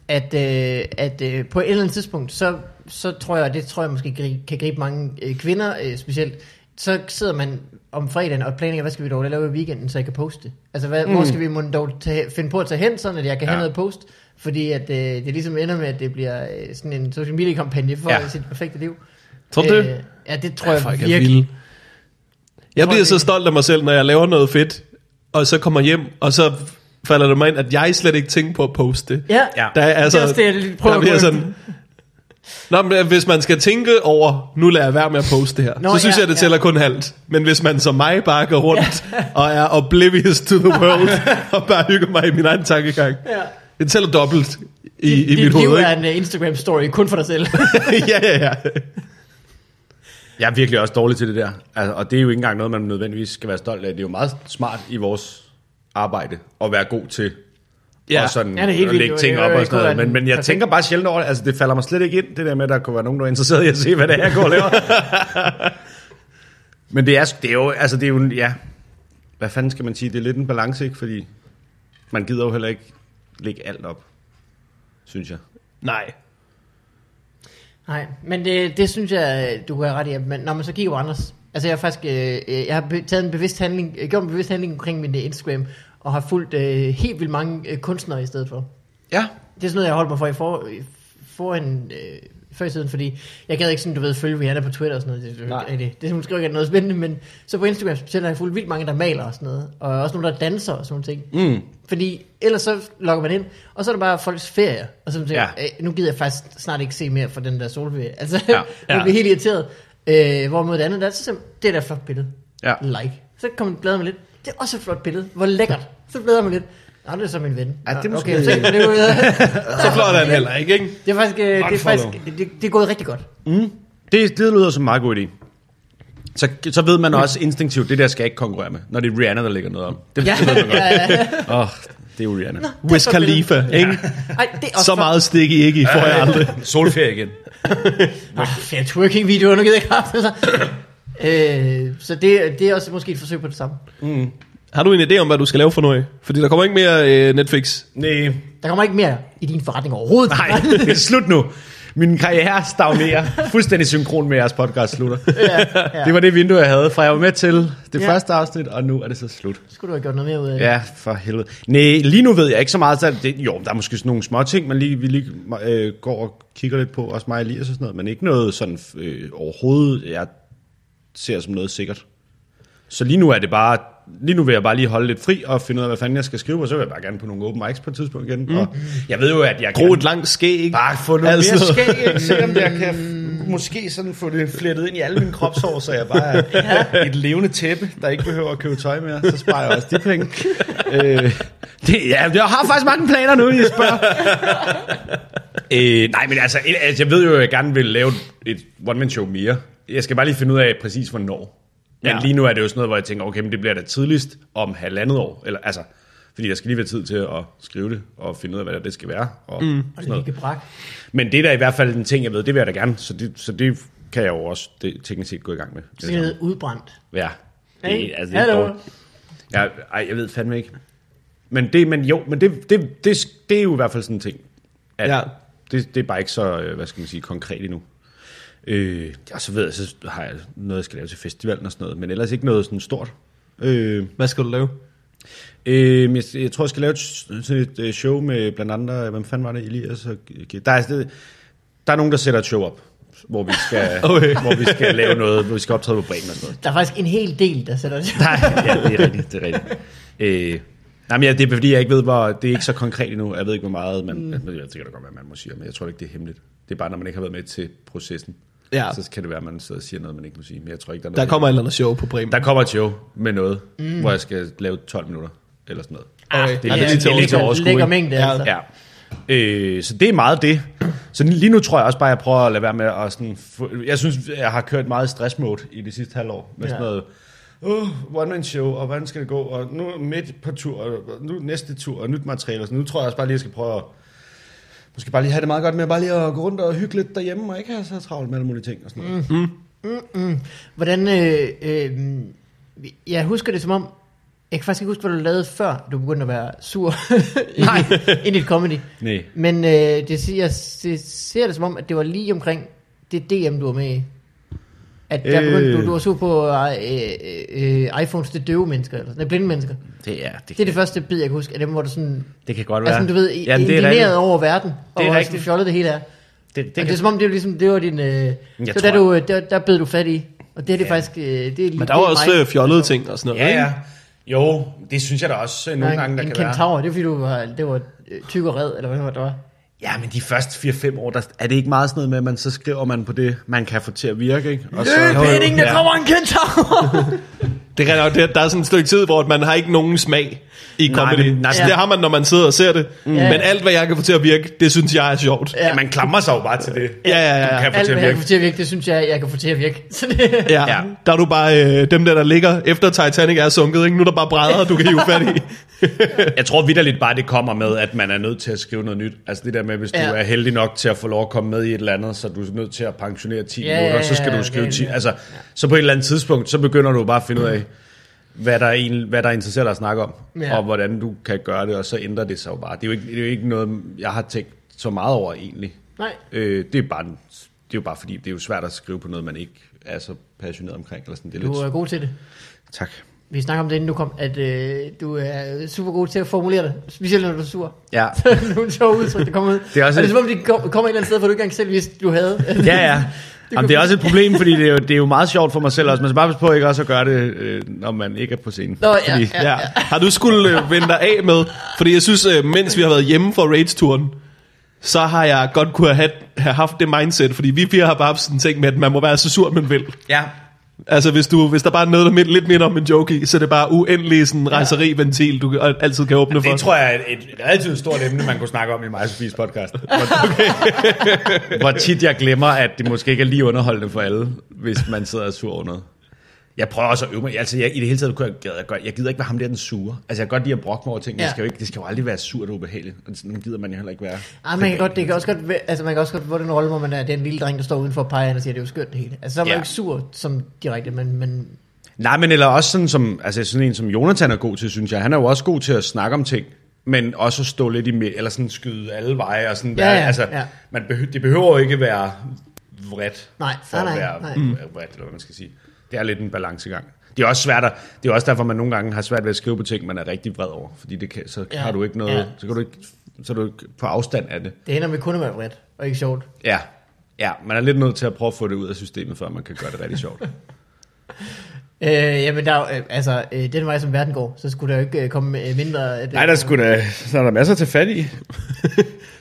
at, øh, at øh, på et eller andet tidspunkt, så, så tror jeg, og det tror jeg måske gri- kan gribe mange øh, kvinder øh, specielt, så sidder man om fredagen og planlægger, hvad skal vi dog lave i weekenden, så jeg kan poste. Altså, hvad, mm. hvor skal vi mon dog tage, finde på at tage hen, sådan at jeg kan ja. have Ja. noget post? Fordi at, øh, det ligesom ender med, at det bliver øh, sådan en social media kampagne for Ja. ja. sit perfekte liv. Tror du det? Øh, ja, det tror jeg Folk er virkelig. vilde. Jeg bliver jeg så stolt af mig selv, når jeg laver noget fedt, og så kommer hjem, og så falder det mig ind, at jeg slet ikke tænker på at poste det. Ja, Ja. Der er, altså, det er også det, jeg prøver der at bliver sådan, Nå, men hvis man skal tænke over, nu lader jeg være med at poste det her, Nå, så synes ja, jeg, det ja. tæller kun halvt. Men hvis man som mig bare går rundt og er oblivious to the world, og bare hygger mig i min egen tankegang, Ja. det tæller dobbelt i, i Dit mit hoved. er Ikke? en uh, Instagram-story kun for dig selv. ja, ja, ja. Jeg er virkelig også dårlig til det der. Altså, og det er jo ikke engang noget, man nødvendigvis skal være stolt af. Det er jo meget smart i vores arbejde at være god til Ja. og sådan Ja, det er helt at lægge ting op og sådan noget. Men, men jeg perfekt. tænker bare sjældent over det. Altså, det falder mig slet ikke ind, det der med, at der kunne være nogen, der er interesseret i at se, hvad det er, jeg går og laver. men det er, det er jo, altså det er jo, ja, hvad fanden skal man sige? Det er lidt en balance, ikke? Fordi man gider jo heller ikke lægge alt op, synes jeg. Nej. Nej, men det, det synes jeg, du have ret i. Men når man så kigger på andres... Altså jeg har faktisk øh, øh, jeg har taget en bevidst handling, øh, gjort en bevidst handling omkring min øh, Instagram, og har fulgt øh, helt vildt mange øh, kunstnere i stedet for. Ja. Det er sådan noget, jeg holdt mig for i for, en, øh, før i tiden, fordi jeg gad ikke sådan, du ved, følge Rihanna på Twitter og sådan noget. Det, Nej. det, det, det er måske ikke noget spændende, men så på Instagram specielt har jeg fulgt vildt mange, der maler og sådan noget, og også nogle, der danser og sådan nogle ting. Mm. Fordi ellers så logger man ind, og så er det bare folks ferie. Og så tænker Ja. jeg, "Øh, nu gider jeg faktisk snart ikke se mere for den der solferie. Altså, Ja. ja. Ja. bliver helt irriteret. Øh, hvorimod det andet, der er så simpelthen, det er da et flot billede. Ja. Like. Så kommer man bladre med lidt. Det er også et flot billede. Hvor lækkert. Så bladrer man lidt. Nå, det er så min ven. Ja, det er måske- okay, så, det, er jo, Så flot er han heller ikke, ikke? det er faktisk, øh, det er, faktisk det, det er gået rigtig godt. Det, det lyder som en meget god idé. Så, så ved man også instinktivt, det der skal jeg ikke konkurrere med, når det er Rihanna, der lægger noget om. Det, Ja, det ved man godt. ja, ja. Åh, oh, det er jo Rihanna. Er Wiz. Khalifa, ikke? Ej, det er også Så flot. meget stik i ikke i, får jeg aldrig. Solferie igen. Ah, fedt twerking-videoer, nu gider jeg ikke have det. Øh, så det, det er også måske et forsøg på det samme. Har du en idé om, hvad du skal lave for noget? Fordi der kommer ikke mere øh, Netflix. Nej, Der kommer ikke mere i din forretning overhovedet. nej, det er slut nu. Min karriere stagnerer fuldstændig synkron med jeres podcast slutter. ja, ja. Det var det vindue, jeg havde, fra jeg var med til det Ja. første afsnit, og nu er det så slut. Skulle du have gjort noget mere ud af det? Ja, for helvede. Nej, lige nu ved jeg ikke så meget. Så det, jo, der er måske sådan nogle små ting, man lige, vi lige øh, går og kigger lidt på, også mig og Elias og sådan noget, men ikke noget sådan øh, overhovedet, jeg ser som noget sikkert. Så lige nu er det bare, lige nu vil jeg bare lige holde lidt fri og finde ud af, hvad fanden jeg skal skrive, og så vil jeg bare gerne på nogle open mics på et tidspunkt igen. Mm. Og jeg ved jo, at jeg Gro et langt skæg. Bare få noget Altså. mere skæg, ikke? Se om jeg kan måske sådan få det flettet ind i alle mine kropshår, så jeg bare er et levende tæppe, der ikke behøver at købe tøj mere. Så sparer jeg også de penge. øh, det, ja, jeg har faktisk mange planer nu, I spørger. øh, nej, men altså, altså, jeg ved jo, at jeg gerne vil lave et one-man-show mere. Jeg skal bare lige finde ud af præcis, hvornår. Men Ja. lige nu er det jo sådan noget, hvor jeg tænker, okay, men det bliver da tidligst om halvandet år. Eller, altså, fordi der skal lige være tid til at skrive det, og finde ud af, hvad det skal være. Og mm. Og sådan det noget. ikke brak. Men det er da i hvert fald en ting, jeg ved, det vil jeg da gerne. Så det, så det kan jeg jo også det, teknisk set gå i gang med. Så det er udbrændt. Ja. Det, Hey, altså, det er. Ja, ej, jeg ved fandme ikke. Men det, men jo, men det, det, det, det er jo i hvert fald sådan en ting. At Ja. ja. det, det er bare ikke så, øh, hvad skal man sige, konkret endnu. Øh, og så ved jeg, så har jeg noget, jeg skal lave til festivalen og sådan noget, men ellers ikke noget sådan stort. Øh, Hvad skal du lave? Øh, jeg, jeg tror, jeg skal lave et, sådan et øh, show med blandt andre, hvem fanden var det, Elias? Og, der, er, det, der er nogen, der sætter et show op, hvor vi skal, Okay. hvor vi skal lave noget, hvor vi skal optræde på Bremen og sådan noget. Der er faktisk en hel del, der sætter det. Nej, ja, det er rigtigt, det er rigtigt. Øh, nej, men ja, det er fordi, jeg ikke ved, hvor, det er ikke så konkret endnu. Jeg ved ikke, hvor meget, man, mm. jeg tænker da godt, hvad man må sige, men jeg tror ikke, det er hemmeligt. Det er bare, når man ikke har været med til processen. Ja. Så kan det være, at man sidder og siger noget, man ikke må sige. Men jeg tror ikke, der er Der noget. kommer et eller andet show på Bremen. der kommer et show med noget, mm. hvor jeg skal lave 12 minutter, eller sådan noget. Okay. det er Ja, lige- det er det er overskud. overskud, Lækker mængde, Ja. altså. Ja. Øh, så det er meget det. Så lige nu tror jeg også bare, at jeg prøver at lade være med at sådan... Jeg synes, jeg har kørt meget stressmode i de sidste halvår. Med sådan Ja. noget... Uh, one man show, og hvordan skal det gå? Og nu er midt på tur, og nu næste tur, og nyt materiale. Så nu tror jeg også bare lige, at jeg skal prøve at... Måske bare lige have det meget godt med bare lige at gå rundt og hygge lidt derhjemme, og ikke have så travlt med alle mulige ting og sådan noget. Mm. Hvordan, øh, øh, jeg husker det som om, jeg kan faktisk ikke huske, hvad du lavede før, du begyndte at være sur Nej. i et comedy. Nej. Men øh, det, siger, jeg det ser det som om, at det var lige omkring det DM, du var med i. At der Øh. begyndte, du, du var sur på øh, øh, øh, iPhones til døve mennesker, eller sådan, blinde mennesker. Det er, Det er det første bid, jeg kan huske, af dem, hvor du sådan, det kan godt være. altså, du ved, Jamen, det er indigneret over verden, og Det er hvor fjollet det hele er. Det, Det, det, det, kan, det er som om, det var, ligesom, det var din... Øh, det var tror der, du, øh, der, der bed du fat i. Og det er det faktisk... Øh, det er Men der var det er også mig. øh, fjollede ting og sådan noget. ja, ja. Jo, det synes jeg da også øh, nogle gange, der en kan være. kentaur, det er fordi du var, det var øh, tyk og red, eller hvad det var. Ja, men de første 4-5 år, der er det ikke meget sådan noget med, at man så skriver man på det, man kan få til at virke, ikke? Og så, Løbænding, der Ja. kommer en kentaur! Det er, rigtigt, der er sådan et stykke tid, hvor man har ikke nogen smag i Nej, comedy. men- nej, ja. det har man, når man sidder og ser det. Mm. Men alt, hvad jeg kan få til at virke, det synes jeg er sjovt. Ja. Ja, man klamrer sig jo bare til det. Ja, ja, ja. Du kan få Alt, til hvad at jeg kan virke. få til at virke, det synes jeg, jeg kan få til at virke. Så det, Ja, Ja. der er du bare øh, dem der, der ligger efter Titanic er sunket. Ikke? Nu er der bare brædder, du kan hive fat i. Jeg tror vidderligt bare, det kommer med, at man er nødt til at skrive noget nyt. Altså det der med, hvis du Ja. er heldig nok til at få lov at komme med i et eller andet, så er du nødt til at pensionere 10 Ja, minutter, ja, så skal du skrive det- 10. ja. Altså, så på et eller andet tidspunkt, så begynder du bare at finde ud af, hvad der, er en, hvad der interesserer dig at snakke om, Ja. og hvordan du kan gøre det, og så ændrer det sig jo bare. Det er jo ikke, det er jo ikke noget, jeg har tænkt så meget over egentlig. nej, Øh, det, er bare, det er jo bare fordi, det er jo svært at skrive på noget, man ikke er så passioneret omkring. Eller sådan. Det er du lidt, er god til det. Tak. vi snakker om det inden du kom, at øh, du er super god til at formulere det, specielt når du er sur. Ja. Nogle sjove udtryk, der kommer ud. Det er også og det er som om, de kom- kommer et eller andet sted, hvor du ikke engang selv vidste, du havde. Ja, ja. Jamen, det er også et problem, fordi det er, jo, det er jo meget sjovt for mig selv også. Man skal bare passe på ikke også at gøre det, øh, når man ikke er på scenen. Nå, ja, fordi, ja. Ja. Har du skulle øh, vende dig af med? Fordi jeg synes, øh, mens vi har været hjemme for Rage-turen, så har jeg godt kunne have, have haft det mindset, fordi vi fire har bare haft sådan en ting med, at man må være så sur, man vil. ja. Altså, hvis, du, hvis der bare er noget, der midt, lidt minder om en joke i, så er det bare uendelig sådan rejseriventil, du altid kan åbne for. Det tror jeg er et, et relativt stort emne, man kunne snakke om i mig Sofies podcast. Hvor, okay. hvor tit jeg glemmer, at det måske ikke er lige underholdende for alle, hvis man sidder og sur over noget. Jeg prøver også at øve mig. Altså, jeg, I det hele taget kunne jeg, jeg, jeg, gider ikke være ham der den sure. Altså, jeg kan godt lide at brokke mig over ting. Ja. Det, skal jo ikke, det skal jo aldrig være surt og ubehageligt. Og sådan gider man jo heller ikke være. Ej, man kan godt, det kan også godt, altså man kan også godt få den rolle, hvor man er den lille dreng, der står udenfor og peger og siger, det er jo skørt det hele. Altså så er man Ja. jo ikke sur som direkte, men, men Nej, men eller også sådan som, altså sådan en som Jonathan er god til, synes jeg. Han er jo også god til at snakke om ting, men også at stå lidt i midt, eller sådan skyde alle veje, og sådan Ja, ja, altså, ja. Man behøver, det behøver jo ikke være vredt, Nej, for nej, at nej, være nej. vredt, eller hvad man skal sige. Det er lidt en balancegang. Det er også svært at, det er også derfor, man nogle gange har svært ved at skrive på ting, man er rigtig vred over, fordi det kan, så Ja. har du ikke noget, Ja. så kan du ikke, så er du ikke på afstand af det. det ender med kun at være bredt, og ikke sjovt. Ja, ja, man er lidt nødt til at prøve at få det ud af systemet, før man kan gøre det rigtig sjovt. Øh, jamen der er øh, altså, øh, den vej som verden går, så skulle der jo ikke øh, komme øh, mindre... At, Nej, der skulle da, så er der masser til fat i.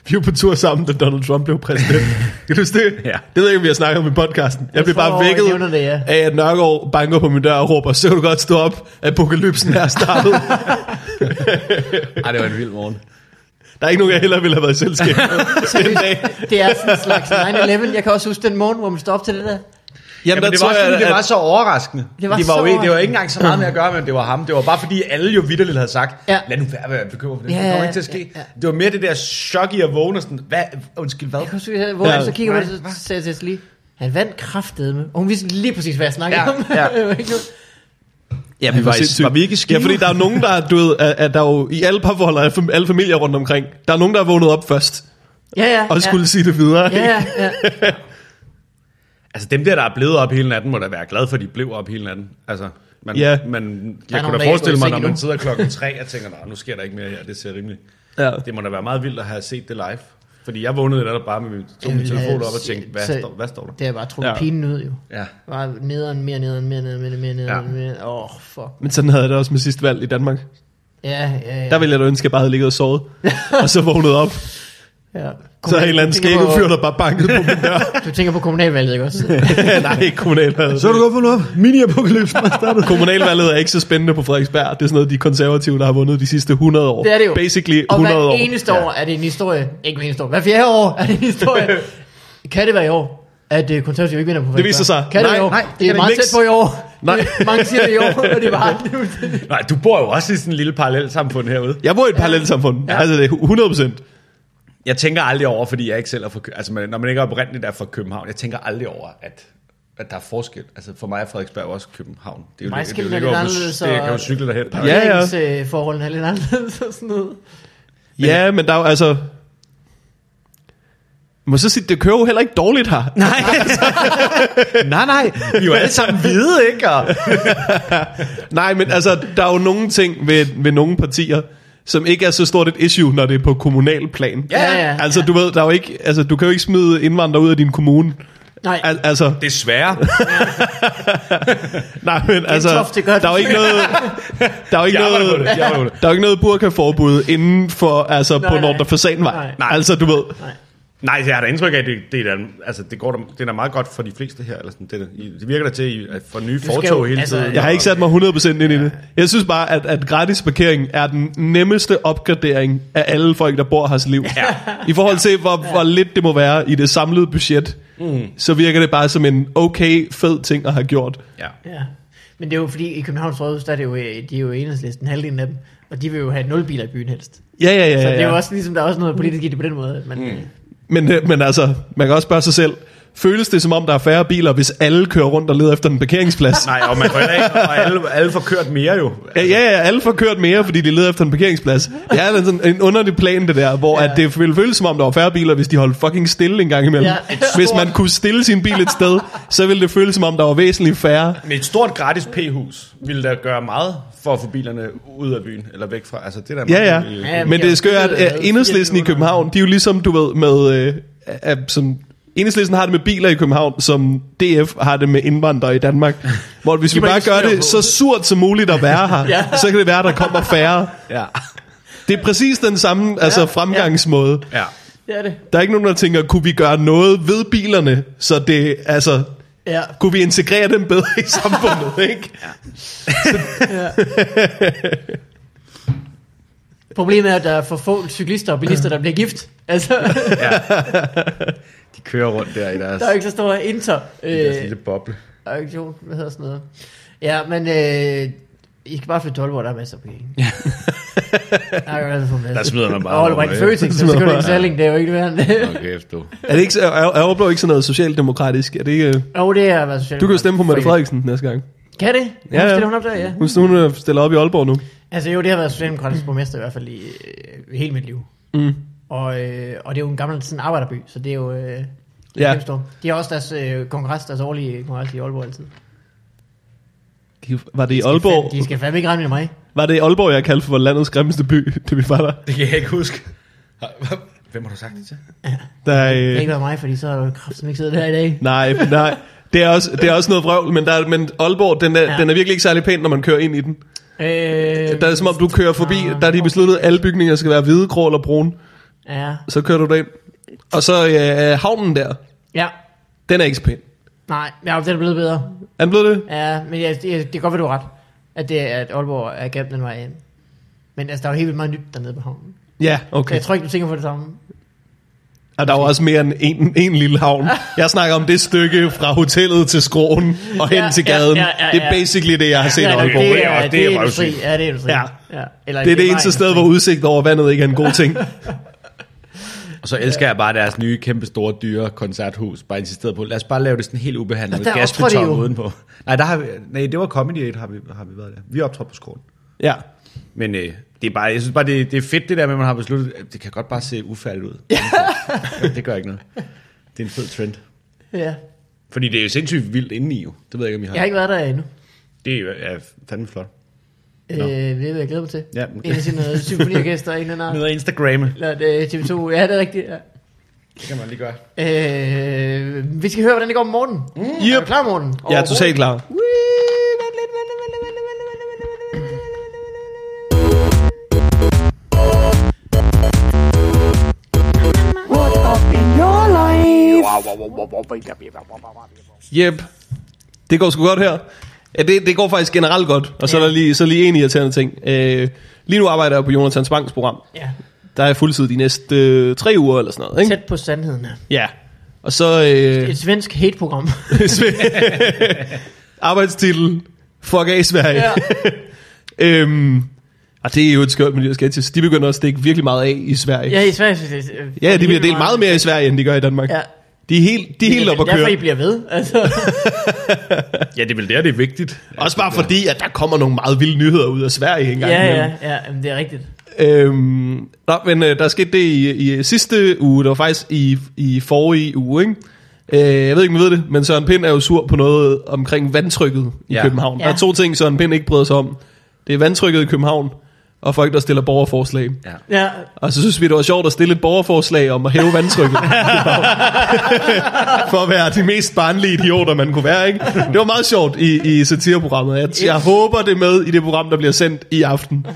Vi var på tur sammen, da Donald Trump blev præsident. kan du huske det? Ja. Det ved jeg ikke, om vi har snakket om i podcasten. Jeg, Jeg blev bare vækket det, ja. af, at Nørgaard banker på min dør og råber, så du godt stå op, apokalypsen er startet. Ej, det var en vild morgen. Der er ikke nogen, jeg heller ville have været i selskab med den dag. Det er sådan en slags 9-11. Jeg kan også huske den morgen, hvor man står op til det der. Jamen, Jamen, der det var jeg, fordi, det at- var så overraskende. Det var det så var, jo, ikke- det var ikke engang så meget med at gøre, men det var ham. Det var bare fordi alle jo vidderligt havde sagt, Ja. lad nu være med at være bekymret for det. Ja, det kommer ikke til at ske. ja, ja. Det var mere det der chok i at vågne og sådan, hvad, undskyld, hvad? Jeg kan huske, hvor Ja. så kigger på det, så sagde jeg Celine, han vandt kraftedeme. Og hun vidste lige præcis, hvad jeg snakkede Ja, om. ja. Ja, Det var, var vi ikke i? Ja, fordi der er nogen, der, du ved, at, at der er jo i alle parforhold, alle familier rundt omkring, der er nogen, der er vågnet op først, Ja, ja. og skulle ja. sige det videre. Ja, ja, ja. Altså dem der, der er blevet op hele natten, må da være glad for, at de blev op hele natten. Altså, man, Ja. man, Der jeg kunne der da forestille mig, når man sidder klokken tre og tænker, "Nå, nu sker der ikke mere her, det ser rimeligt. Ja. Det må da være meget vildt at have set det live. Fordi jeg vågnede netop bare med min, tog min telefon op og tænkte, hvad, så- står, hvad står der? Det er bare trukket Ja. ja. pinen ud, jo. Ja. Bare nederen, mere nederen, mere nederen, mere nederen, mere nederen. mere- Åh, oh, fuck. Men sådan havde jeg det også med sidste valg i Danmark. Ja, ja, ja. Der ville jeg da ønske, at jeg bare havde ligget og sovet, og så vågnet op. ja. Så er en eller anden skæggefyr, der bare bankede på min dør. Du tænker på kommunalvalget, ikke også? Nej, ikke kommunalvalget. Så er du godt fundet op. Mini-apokalypsen er startet. Kommunalvalget er ikke så spændende på Frederiksberg. Det er sådan noget, de konservative, der har vundet de sidste 100 år. Det er det jo. Basically Og 100 hver år. eneste år er det en historie. Ikke hver eneste år. Hver fjerde år er det en historie. kan det være i år, at uh, konservative ikke vinder på Det viser sig. Kan det Nej, være i år? nej, det det er meget det tæt på i år. Nej. Det- Mange siger det i år, og det er bare Nej, du bor jo også i sådan en lille parallelt samfund herude. Jeg bor i et parallelt samfund. Ja. Altså, det er 100 procent. Jeg tænker aldrig over, fordi jeg ikke selv er fra. Altså, man- når man ikke er oprindeligt er fra København, jeg tænker aldrig over, at, at der er forskel. Altså, for mig er Frederiksberg også København. Det er jo, det, lidt anderledes, Det kan jo cykle derhen. Ja, ja. Parkeringsforholdene er lidt anderledes og sådan noget. Ja, men der er jo altså... Jeg må så sige, det kører jo heller ikke dårligt her. Nej, nej, nej. Vi er jo alle sammen hvide, ikke? Og... Nej, men altså, der er jo nogle ting ved, ved nogle partier, som ikke er så stort et issue, når det er på kommunal plan. Ja, ja. Altså, du ved, der er jo ikke, altså, du kan jo ikke smide indvandrere ud af din kommune. Nej, Al- altså, Desværre. nej, men altså, det. der er jo ikke noget, der er jo ikke noget, der er jo ikke noget burkaforbud inden for, altså, Nej, på. Nordre Fasanvej. Nej. Nej. Altså, du ved, nej. Nej, jeg har da indtryk af, at det, det, er, altså, det, går da, det er da meget godt for de fleste her. Eller sådan, det, det virker da til at få nye fortog jo- hele altså, tiden. Jeg har ikke sat mig 100% ind i det. Jeg synes bare, at, at gratis parkering er den nemmeste opgradering af alle folk, der bor her liv. Ja. I forhold til, hvor, hvor lidt det må være i det samlede budget, mm. så virker det bare som en okay, fed ting at have gjort. Ja. Ja. Men det er jo fordi, i Københavns Rådhus, der er det jo, øh, de er jo enhedslisten, halvdelen af dem. Og de vil jo have nul biler i byen helst. Ja, ja, ja. Så det er ja. jo også ligesom, der er også noget politisk i det på den måde. Man, mm. Men, øh, men altså, man kan også spørge sig selv, føles det som om, der er færre biler, hvis alle kører rundt og leder efter en parkeringsplads. Nej, og man får ikke, og alle, alle får kørt mere jo. Ja, ja, ja, alle får kørt mere, fordi de leder efter en parkeringsplads. Det er sådan en underlig plan, det der, hvor ja. at det ville føles som om, der var færre biler, hvis de holdt fucking stille en gang imellem. Ja, hvis stort- man kunne stille sin bil et sted, så ville det føles som om, der var væsentligt færre. Med et stort gratis p-hus ville der gøre meget for at få bilerne ud af byen, eller væk fra. Altså, det der Ja, ja. Ja, Men det er skørt, at enhedslisten i København, de er jo ligesom, du ved, med... Øh, øh, som, enhedslisten har det med biler i København, som DF har det med indvandrere i Danmark. Hvor hvis vi bare gør det på. så surt som muligt at være her, Ja. så kan det være, at der kommer færre. Ja. Det er præcis den samme altså, fremgangsmåde. ja. Det er det. Der er ikke nogen, der tænker, kunne vi gøre noget ved bilerne, så det, altså, Ja. kunne vi integrere dem bedre i samfundet, ikke? Problemet er, at der er for få cyklister og bilister, der bliver gift. Altså, De kører rundt der i deres, der er ikke så stor inter i deres øh, lille boble. aktion. Hvad hedder sådan noget? Ja, men øh, I skal bare flytte til Aalborg, der er masser af penge. Ja. der, Der smider man bare Og Aalborg over, Føtex, så skal du ikke sælge, det er jo ikke værd. Okay, efter. Er, det ikke, er, er Aalborg ikke sådan noget socialdemokratisk? Er det ikke, øh, Jo, det er hvad socialt. du kan jo stemme på Mette Frederiksen næste gang. Kan det? Ja, Ja, ja. ja. Stiller hun op der, ja. Hun, hun øh, stiller op i Aalborg nu. Altså jo, det har været socialdemokratisk borgmester i hvert fald i øh, hele mit liv. Mm. Og, øh, og det er jo en gammel sådan arbejderby, så det er jo... Øh, Ja. ja. De har også deres øh, kongres, deres årlige kongres i Aalborg altid. De- Var det i De Aalborg? fandme- De skal fandme ikke regne med mig. Var det i Aalborg, jeg kaldte for landets grimmeste by, det vi var der? Det kan jeg ikke huske. Hvem har du sagt det til? der er, Det øh, ikke været mig, fordi så har du kraftigt ikke siddet her i dag. nej, nej. Det er, også, det er også noget vrøvl, men, der er, men Aalborg, den er, ja. Ja. den er virkelig ikke særlig pæn, når man kører ind i den. Øh, Der er det som om, du kører forbi, der er de besluttet, at alle bygninger skal være hvide, grå eller brune. Ja, Så kører du derind. Og så øh, havnen der, ja. den er ikke så pæn. Nej, ja, den er blevet bedre. Er den blevet det? Ja, men ja, det, det kan godt være, du har ret. At, det, er- at Aalborg er gennem den vej ind. Men altså, der er jo helt vildt meget nyt dernede på havnen. Ja, Så okay. jeg tror ikke, du tænker på det samme. Og der er jo også mere end en, en lille havn. Jeg snakker om det stykke fra hotellet til skroen og hen Ja, til ja, gaden. ja, ja, Det er ja. basically det, jeg har set i ja, Aalborg. det, Det er- er, det det, er er industri. Ja, det er industri. Ja. ja. Eller, Det er det var eneste sted, hvor udsigt over vandet ikke er en god ting. Og så elsker jeg bare deres nye, kæmpe store, dyre koncerthus. Bare insisteret på, lad os bare lave det sådan helt ubehandlet. Med der optrådte gasbeton udenpå. Nej, der har vi, nej, det var Comedy 8, har vi, har vi været der. Vi optrådte på skolen. Ja. Men øh, det er bare, jeg synes bare, det, det er fedt det der med, at man har besluttet, at det kan godt bare se ufærdigt ud. Ja. det gør ikke noget. Det er en fed trend. Ja. Fordi det er jo sindssygt vildt indeni jo. Det ved jeg ikke, om I har. Jeg har ikke været der endnu. Det er er fandme flot. Øh, Nå. det vil jeg glæde mig til. Ja. En af sine øh, symfoniorkester, en eller anden af Instagramme. Eller øh, TV2, ja, det er rigtigt. Ja. Det kan man lige gøre. Øh, vi skal høre, hvordan det går om morgenen. Mm. Er du klar, morgen? Jeg er totalt klar. What Yep. Det går sgu godt her. Ja, det, det går faktisk generelt godt. Og så er der lige, så lige en irriterende ting. Øh, lige nu arbejder jeg på Jonathan Spangs program. Ja, Der er jeg fuldtid de næste øh, tre uger eller sådan noget. Ikke? tæt på sandheden. Ja. Og så øh, Et svensk hate-program. arbejdstitel Fuck af Sverige. Ja. øhm, og det er jo et skørt med de her sketches. De begynder at stikke virkelig meget af i Sverige. ja, i Sverige. øh, Ja, de bliver delt meget mere i Sverige, end de gør i Danmark. Ja. De er helt, de er helt Det oppe at Derfor køre. I bliver ved. Altså. Ja, det er vel der, det er vigtigt. Også bare fordi, at der kommer nogle meget vilde nyheder ud af Sverige engang. ja, ja, ja, jamen, det er rigtigt. Øhm, nå, men øh, der skete det i, i sidste uge, det var faktisk i, i forrige uge, ikke? Øh, jeg ved ikke, om I ved det, men Søren Pind er jo sur på noget omkring vandtrykket i Ja. København. Der Ja. er to ting, Søren Pind ikke bryder sig om. Det er vandtrykket i København, og folk, der stiller borgerforslag. Ja. Ja, Og så synes vi, det var sjovt at stille et borgerforslag om at hæve vandtrykket. For at være de mest barnlige idioter, man kunne være, ikke? Det var meget sjovt i, i satireprogrammet. Jeg, jeg håber, det er med i det program, der bliver sendt i aften.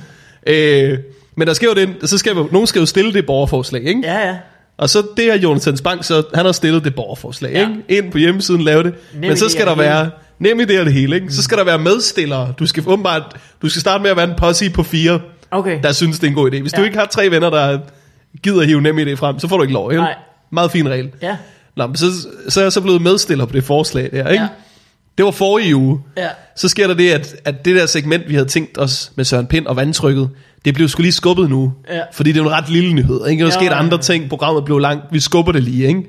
Øh, men der sker jo det, så skal jo, nogen skal jo stille det borgerforslag, ikke? ja, ja. Og så det er Jonathan Spang, så han har stillet det borgerforslag, Ja. ikke? Ind på hjemmesiden, lave det. Nem Men så skal der være, nem idé det hele, ikke? Så skal der være medstillere. Du skal åbenbart, du skal starte med at være en posse på fire, Okay. der synes, det er en god idé. Hvis ja. du ikke har tre venner, der gider hive nem idé frem, så får du ikke lov, ikke? Nej. Meget fin regel. Ja, Nå, men så, så er jeg så blevet medstiller på det forslag der, ikke? Ja. Det var forrige uge. ja. Så sker der det, at, at det der segment, vi havde tænkt os med Søren Pind og vandtrykket, det blev sgu lige skubbet nu. Ja. Fordi det er en ret lille nyhed. Ikke? Der Ja, skete ja, ja. andre ting, programmet blev langt. Vi skubber det lige, ikke?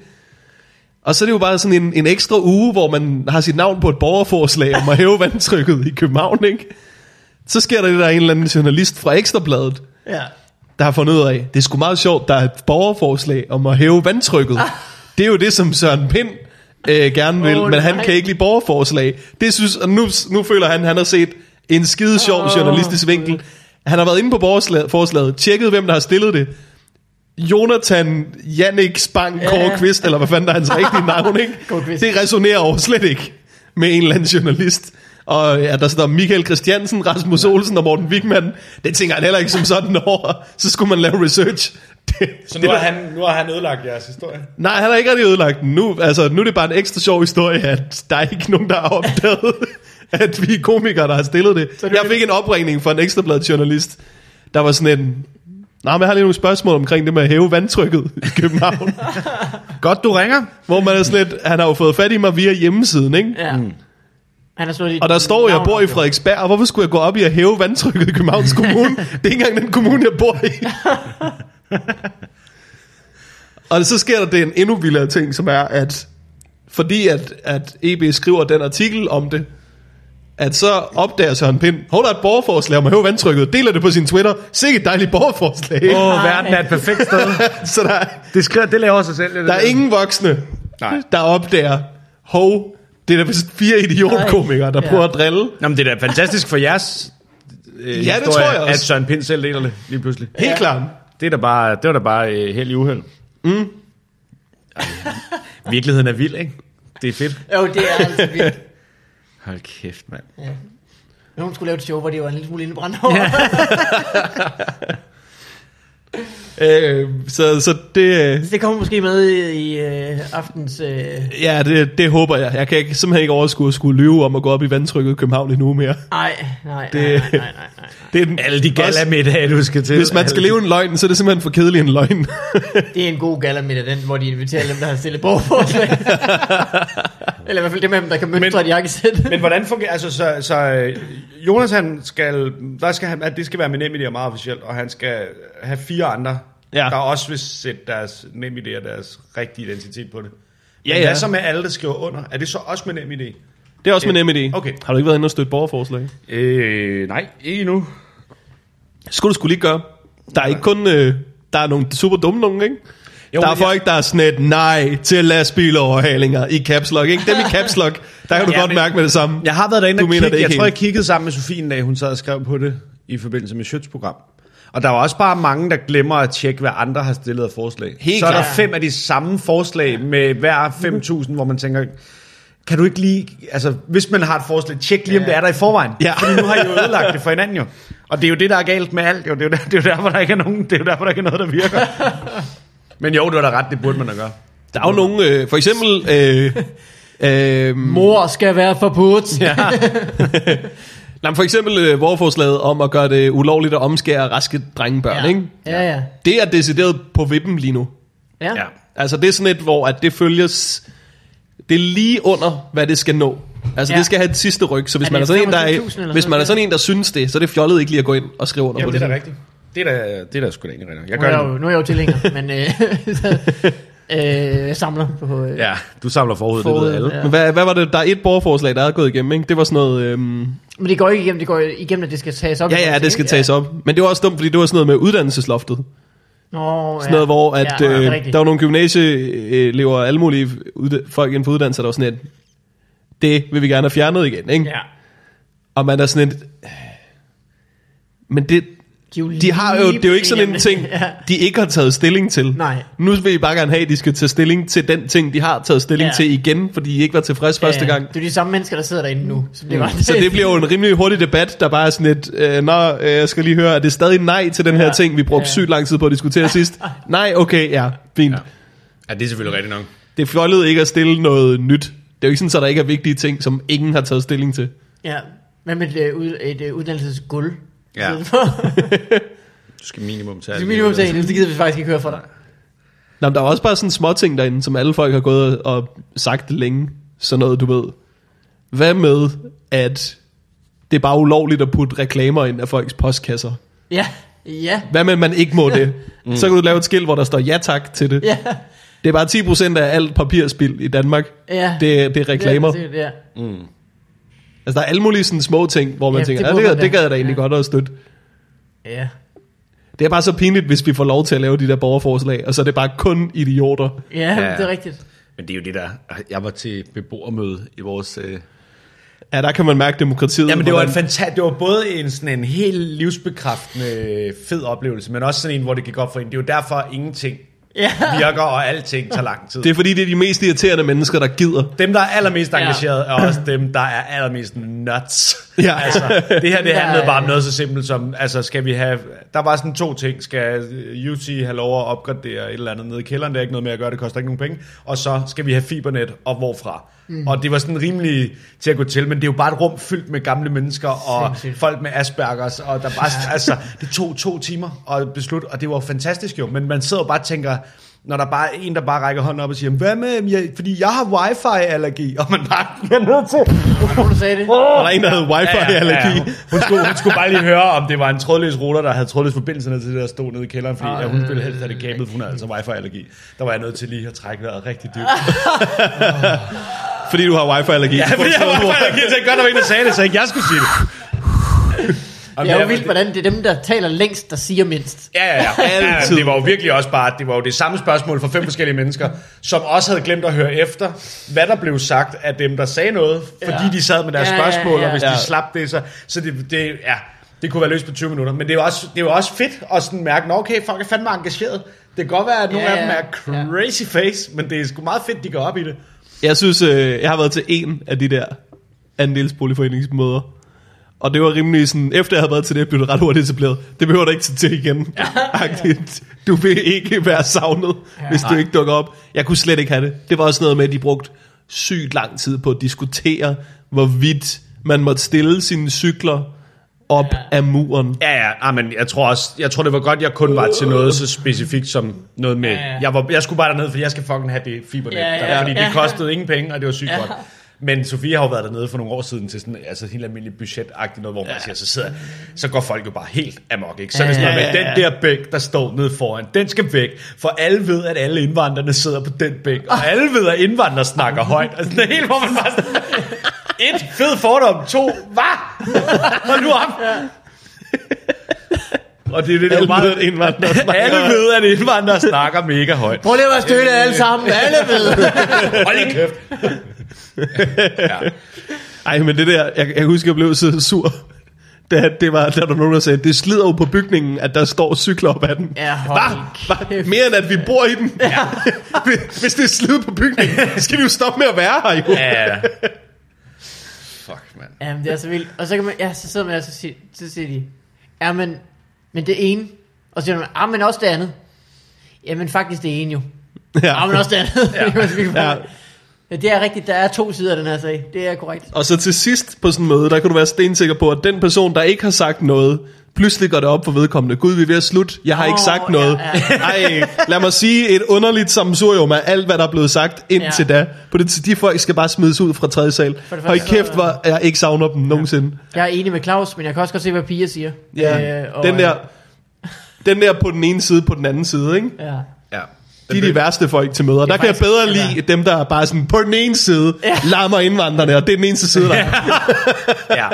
Og så er det jo bare sådan en, en ekstra uge, hvor man har sit navn på et borgerforslag om at hæve vandtrykket i København, ikke? Så sker der det, der er en eller anden journalist fra Ekstrabladet, Ja. der har fundet ud af, det er sgu meget sjovt, der er et borgerforslag om at hæve vandtrykket. Det er jo det, som Søren Pind øh, gerne vil, oh, men han nej. kan ikke lide borgerforslag. Det synes, og nu, nu føler han, han har set en skide sjov oh, journalistisk vinkel. Han har været inde på borgerforslaget, tjekket, hvem der har stillet det. Jonathan Jannik Spang Kåre Ja. Kvist, eller hvad fanden der er hans rigtige navn, ikke? Kåre. Det resonerer over slet ikke med en eller anden journalist. Og ja, der står Michael Christiansen, Rasmus Olsen og Morten Wigman. Det tænker han heller ikke som sådan over. Så skulle man lave research. Det, Så nu har, han, nu har han ødelagt jeres historie. Nej, han har ikke rigtig ødelagt den. Nu, altså, nu er det bare en ekstra sjov historie, at der er ikke nogen, der har opdaget, at vi er komikere, der har stillet det. Så det Jeg fik en opringning fra en ekstrablad journalist, der var sådan en... Nej, men jeg har lige nogle spørgsmål omkring det med at hæve vandtrykket i København. Godt, du ringer. hvor man er sådan lidt, han har jo fået fat i mig via hjemmesiden, ikke? Ja. Mm. Han har slået Og der står, jeg bor i. Frederiksberg, og hvorfor skulle jeg gå op i at hæve vandtrykket i Københavns Kommune? det er ikke engang den kommune, jeg bor i. og så sker der det en endnu vildere ting, som er, at fordi at, at EB skriver den artikel om det, at så opdager Søren Pind, der er et borgerforslag om at hæve vandtrykket, deler det på sin Twitter, sikke et dejligt borgerforslag. Åh, oh, verden er et perfekt sted. så der, Det, skriver, det laver sig selv. Det der er ingen voksne, Nej. der opdager, hov, det er da fire idiotkomikere, der Ja. prøver at drille. Nå, men det er da fantastisk for jeres øh, Ja, det historie, tror jeg også. at Søren Pind selv deler det lige pludselig. Helt Ja. klart. Det, er da bare, det var da bare øh, held i uheld. Mm. Virkeligheden er vild, ikke? Det er fedt. Jo, det er altså vildt. Hold kæft, mand. Ja. Nogen skulle lave et show, hvor det var en lille smule indebrændt over. Ja. Øh, så, så det, øh, Det kommer måske med i, i øh, aftens... Øh, ja, det, det håber jeg. Jeg kan ikke, simpelthen ikke overskue at skulle lyve om at gå op i vandtrykket i København endnu mere. nej, nej, Det- nej, nej, nej. Det er den, Alle de gala-middage, du skal til. Hvis man skal leve en løgn, så er det simpelthen for kedelig en løgn. Det er en god gala med den, hvor de inviterer dem, der har stillet borgerforslag. Eller i hvert fald dem af dem, der kan mønstre Men- et jakkesæt. Men hvordan fungerer, altså så, så øh, Jonas han skal, der skal han, at det skal være med NemID og meget officielt, og han skal have fire andre, Ja. der også vil sætte deres NemID og deres rigtige identitet på det. Ja, Men ja. hvad så med alle, der skriver under? Er det så også med NemID? Det er også med NemID. Okay. Har du ikke været inde og støtte borgerforslag? Øh, nej, ikke endnu. Skulle du skulle lige gøre. Der er ikke kun... Øh, der er nogle super dumme nogen, ikke? Jo, der er men jeg- folk, der er sådan et nej til lastbiloverhalinger i caps lock, ikke? Dem i caps lock, der kan du Ja, godt men- mærke med det samme. Jeg har været derinde Du og kigge. Jeg ikke tror, jeg helt. kiggede sammen med Sofie en dag, hun sad og skrev på det i forbindelse med Schøtz program. Og der var også bare mange, der glemmer at tjekke, hvad andre har stillet af forslag. Helt så er der fem af de samme forslag med hver 5.000, hvor man tænker, kan du ikke lige, altså hvis man har et forslag, tjek lige, om det er der i forvejen. Ja. Fordi nu har I jo ødelagt det for hinanden jo. Og det er jo det, der er galt med alt. Jo. Det, er jo der, det er jo derfor, der ikke er nogen, det er jo derfor, der ikke er noget, der virker. Men jo, du har da ret, det burde man da gøre. Der er jo nogen, øh, for eksempel... Øh, øh, Mor skal være forbudt. Ja. nej, men for eksempel øh, borgerforslaget om at gøre det ulovligt at omskære raske drengebørn, ja. ikke? ja, ja. Det er decideret på vippen lige nu. Ja. Ja. Altså det er sådan et, hvor at det følges... Det er lige under, hvad det skal nå. Altså Ja. ja. det skal have et sidste ryg, så hvis Er man er det sådan en, der 25.000 er, hvis man er sådan en, der synes det, så er det fjollet ikke lige at gå ind og skrive under Jamen, på det det. er da rigtigt. Det er da, det er da sgu da egentlig rigtigt. Jeg Nu er jeg, det. jo, nu er jeg jo tilhænger, men øh, øh, jeg samler på... Øh, Ja, du samler forud, det Forud, ved alle. ja. Men hvad, hvad var det? Der er et borgerforslag, der er gået igennem, ikke? Det var sådan noget... Øhm, Men det går ikke igennem, det går igennem, at det skal tages op. ja, ja, det skal tages op. Men det var også dumt, fordi det var sådan noget med uddannelsesloftet. Nå, Sådan noget, hvor at, ja, ja, er øh, rigtigt. der var nogle gymnasieelever og alle mulige folk inden for uddannelse, der var sådan et, det vil vi gerne have fjernet igen, ikke? Ja. Og man er sådan et, men det, De, er har jo, det er jo ikke sådan en ting, det. Ja. de ikke har taget stilling til. Nej. Nu vil I bare gerne have, at de skal tage stilling til den ting, de har taget stilling Ja. ja. til igen, fordi I ikke var tilfreds første gang. Det er de samme mennesker, der sidder derinde nu. Som det var. Så det bliver jo en rimelig hurtig debat, der bare er sådan et, øh, nå, øh, jeg skal lige høre, er det stadig nej til den her Ja. ting, vi brugte Ja. sygt lang tid på at diskutere sidst? Nej, okay, ja, fint. Ja. Ja, det er selvfølgelig rigtigt nok. Det er fjollet ikke at stille noget nyt. Det er jo ikke sådan, at der ikke er vigtige ting, som ingen har taget stilling til. Ja. Hvad med et, øh, ud- et øh, uddannelsesgulv? Ja. Du skal minimum tage Det er minimum en, det gider vi faktisk ikke høre fra dig. Nå, men der er også bare sådan små ting derinde, som alle folk har gået og sagt længe. Sådan noget, du ved. Hvad med, at det er bare ulovligt at putte reklamer ind af folks postkasser? Ja, ja, Hvad med, at man ikke må det? Så kan du lave et skilt, hvor der står ja tak til det. ja. Det er bare 10% af alt papirspil i Danmark. Ja. Det, det er reklamer. Det, er- det, er- Altså, der er alle mulige sådan små ting, hvor man Ja, tænker, det ja, det, det da." gad jeg da egentlig Ja. godt at støtte. ja. Det er bare så pinligt, hvis vi får lov til at lave de der borgerforslag, og så er det bare kun idioter. Ja, Ja. ja, det er rigtigt. Men det er jo det der. Jeg var til beboermøde i vores... Øh... Ja, der kan man mærke demokratiet. Jamen det var, en fanta- det var både en, sådan en helt livsbekræftende fed oplevelse, men også sådan en, hvor det gik op for en. Det er jo derfor, ingenting Ja. virker, og alting tager lang tid. Det er fordi, det er de mest irriterende mennesker, der gider. Dem, der er allermest Ja. engageret, er også dem, der er allermest nuts. Ja. Altså, det her, det handlede bare om noget så simpelt som, altså, skal vi have, der var sådan to ting, skal UT have lov at opgradere et eller andet nede i kælderen, det er ikke noget med at gøre, det koster ikke nogen penge, og så skal vi have fibernet, og hvorfra. Mm. Og det var sådan rimelig til at gå til, men det er jo bare et rum fyldt med gamle mennesker, og Sindssygt. folk med Aspergers, og der bare, altså, det tog to timer at beslutte, og det var fantastisk jo, men man sidder jo bare og tænker, når der bare er en, der bare rækker hånden op og siger, hvad med, jeg, fordi jeg har wifi-allergi, og man bare bliver nødt til, Hvorfor du sagde det? Og der er en, der havde wifi-allergi. Hun, skulle, hun skulle bare lige høre, om det var en trådløs router, der havde trådløs forbindelse ned til det der stod nede i kælderen, fordi ja, hun ville helst have det kablet, for hun havde altså wifi-allergi. Der var jeg nødt til lige at trække vejret rigtig dybt. Fordi du har wifi-allergi. Ja, fordi jeg har wifi-allergi, så jeg godt, der var en, der sagde det, så ikke jeg skulle sige det. Om Det er jo vildt, hvordan det er dem, der taler længst, der siger mindst. Ja, ja, ja. ja, ja Altid. det var jo virkelig også bare, det var jo det samme spørgsmål for fem forskellige mennesker, som også havde glemt at høre efter, hvad der blev sagt af dem, der sagde noget, fordi Ja. de sad med deres Ja, ja, spørgsmål, ja. og hvis Ja. de slap det, så, så det, det, ja, det kunne være løst på 20 minutter. Men det er jo også, det er jo også fedt at sådan mærke, "Nå, okay, folk er fandme engageret. Det kan godt være, at nogle Ja, af dem ja. er crazy face, men det er sgu meget fedt, de går op i det. Jeg synes, øh, jeg har været til en af de der andelsboligforeningsmøder. Og det var rimelig sådan, efter jeg havde været til det, blev det ret hurtigt etableret. Det behøver du ikke tage til igen. Agtigt. Du vil ikke være savnet, hvis du ikke dukker op. Jeg kunne slet ikke have det. Det var også noget med, at de brugte sygt lang tid på at diskutere, hvorvidt man måtte stille sine cykler op af muren. Ja, ja, ah, men jeg tror også, jeg tror det var godt, jeg kun var til noget så specifikt som noget med, Ja, ja. jeg, var, jeg skulle bare dernede, for jeg skal fucking have det fibernet, Ja, ja, der, fordi ja. det kostede ingen penge, og det var sygt Ja. godt. Men Sofie har jo været dernede for nogle år siden til sådan altså helt almindelig budgetagtigt noget, hvor man siger, så sidder, så går folk jo bare helt amok, ikke? Så er det sådan Ja, noget med, ja, den der bæk, der står nede foran, den skal væk, for alle ved, at alle indvandrerne sidder på den bæk, og alle ved, at indvandrere snakker højt. Altså, det er helt, hvor man bare sådan, et, fed fordom, to, hvad? Hold nu op. Og det er det, der er Alle meget... ved, at indvandrere snakker Alle ved, at indvandrere snakker mega højt. Prøv lige at være støtte alle sammen. Alle ved. Hold lige kæft. Ej, men det der, jeg, jeg husker, jeg blev så sur. Da, det var, der var nogen, der sagde, det slider jo på bygningen, at der står cykler op ad den. Ja, hold Hva? Hva? Mere end at vi bor i den. Ja. Hvis det er slid på bygningen, så skal vi jo stoppe med at være her jo. Ja. Jamen, det er så vildt. Og så kan man, ja, så sidder man og så siger, så siger de, ja, men, men det ene. Og så siger man, ja, men også det andet. Jamen, faktisk det ene jo. Ja, men også det andet. ja. Ja. ja. Det er rigtigt, der er to sider af den her sag. Det er korrekt. Og så til sidst på sådan en møde, der kan du være stensikker på, at den person, der ikke har sagt noget, pludselig går det op for vedkommende. Gud, vi er ved at slutte. Jeg har Åh, ikke sagt ja, noget. ja. Ej, lad mig sige et underligt sammensurium af alt, hvad der er blevet sagt indtil Ja. da. På det, de folk skal bare smides ud fra tredje sal. Hold første, kæft, hvor jeg ikke savner dem nogensinde. Jeg er enig med Claus, men jeg kan også godt se, hvad Pia siger. Ja, Øh, og, den der, den der på den ene side, på den anden side, ikke? Ja. Ja. De er de værste folk til møder. Der kan jeg bedre lide dem, der er bare sådan på den ene side, Ja. lammer indvandrerne, og det er den eneste side, der er. ja.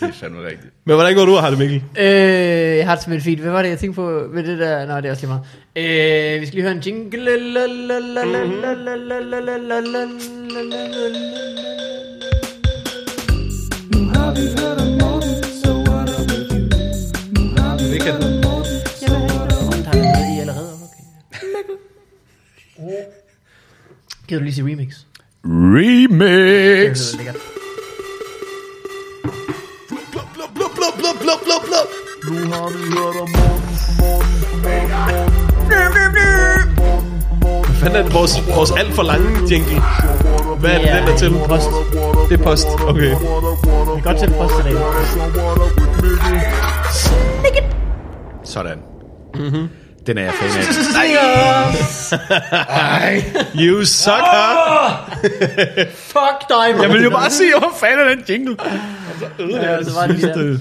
Det er fandme rigtigt. Men hvordan går du og har det, Mikkel? Øh, jeg har det et feed. Hvad var det, jeg tænkte på med det der? Nå, det er også lige meget. Øh, vi skal lige høre en jingle. Det kan Jamen, der er noget i allerede. Okay. Gider du lige sige remix? Det Remix! lyder lækkert. Blub, blub, blub, blub, blub, blub, blub. Hvad fanden er det, vores, vores alt for lange jingle? Hvad er det, den er til? Post. Det er post, okay. Vi kan godt sætte post til dag. Sådan. Mm-hmm. Den er jeg fan af. You sucker! Fuck dig, man. Jeg vil jo bare sige, at jeg var fan af den jingle. Ja, så var det lige der.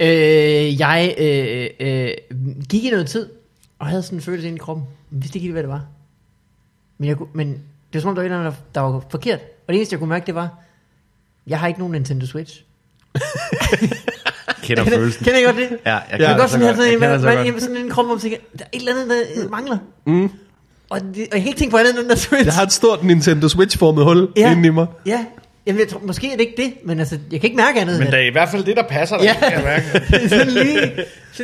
Øh, jeg øh, øh, gik i noget tid og havde sådan en følelse ind i kroppen. Men vidste ikke helt, hvad det var. Men, jeg, kunne- men det var som om, der var et eller andet, der, der var forkert. Og det eneste, jeg kunne mærke, det var, jeg har ikke nogen Nintendo Switch. Kender følelsen. Kender I godt det? Ja, jeg Jeg kender kan godt så sådan have godt. sådan Jeg en, kender man, så man, godt. man, sådan en krop, hvor man tænker, der er et eller andet, der mangler. Mm. Og, det, og jeg kan ikke tænke på andet end den der Switch. Jeg har et stort Nintendo Switch-formet hul ja. inde i mig. Ja, Jamen, jeg tror, måske er det ikke det, men altså, jeg kan ikke mærke andet. Men det er i hvert fald det, der passer dig. Ja. kan jeg mærke. sådan lige,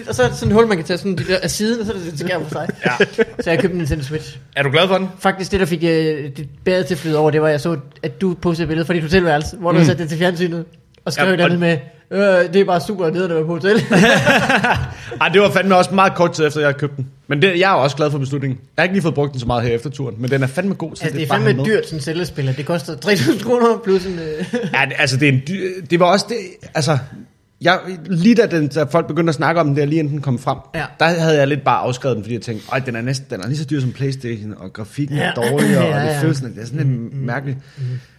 og så er det sådan et hul, man kan tage sådan de der af siden, og så er det et skærm for sig. Ja. Så jeg købte en Nintendo Switch. Er du glad for den? Faktisk det, der fik øh, det bedre til at flyde over, det var, jeg så, at du postede et billede fra dit hotelværelse, hvor du mm. satte det til fjernsynet, og skrev Ja, ja, et og- andet med, øh, det er bare super nede, der var på hotel. Ej, det var fandme også meget kort tid efter, jeg havde købt den. Men det, jeg er også glad for beslutningen. Jeg har ikke lige fået brugt den så meget her efter turen, men den er fandme god. Så altså, det er at have fandme dyrt, sådan en cellespiller. Det koster 3.000 kroner plus en... Øh, Ja, det- altså det, er en dy- det var også det, altså, jeg, lige da, den, da folk begyndte at snakke om den der, lige inden den kom frem, Ja. der havde jeg lidt bare afskrevet den, fordi jeg tænkte, Øj, den er næsten den er lige så dyr som Playstation, og grafikken Ja. er dårligere, Ja, og det ja. føles sådan, det er sådan lidt mærkeligt.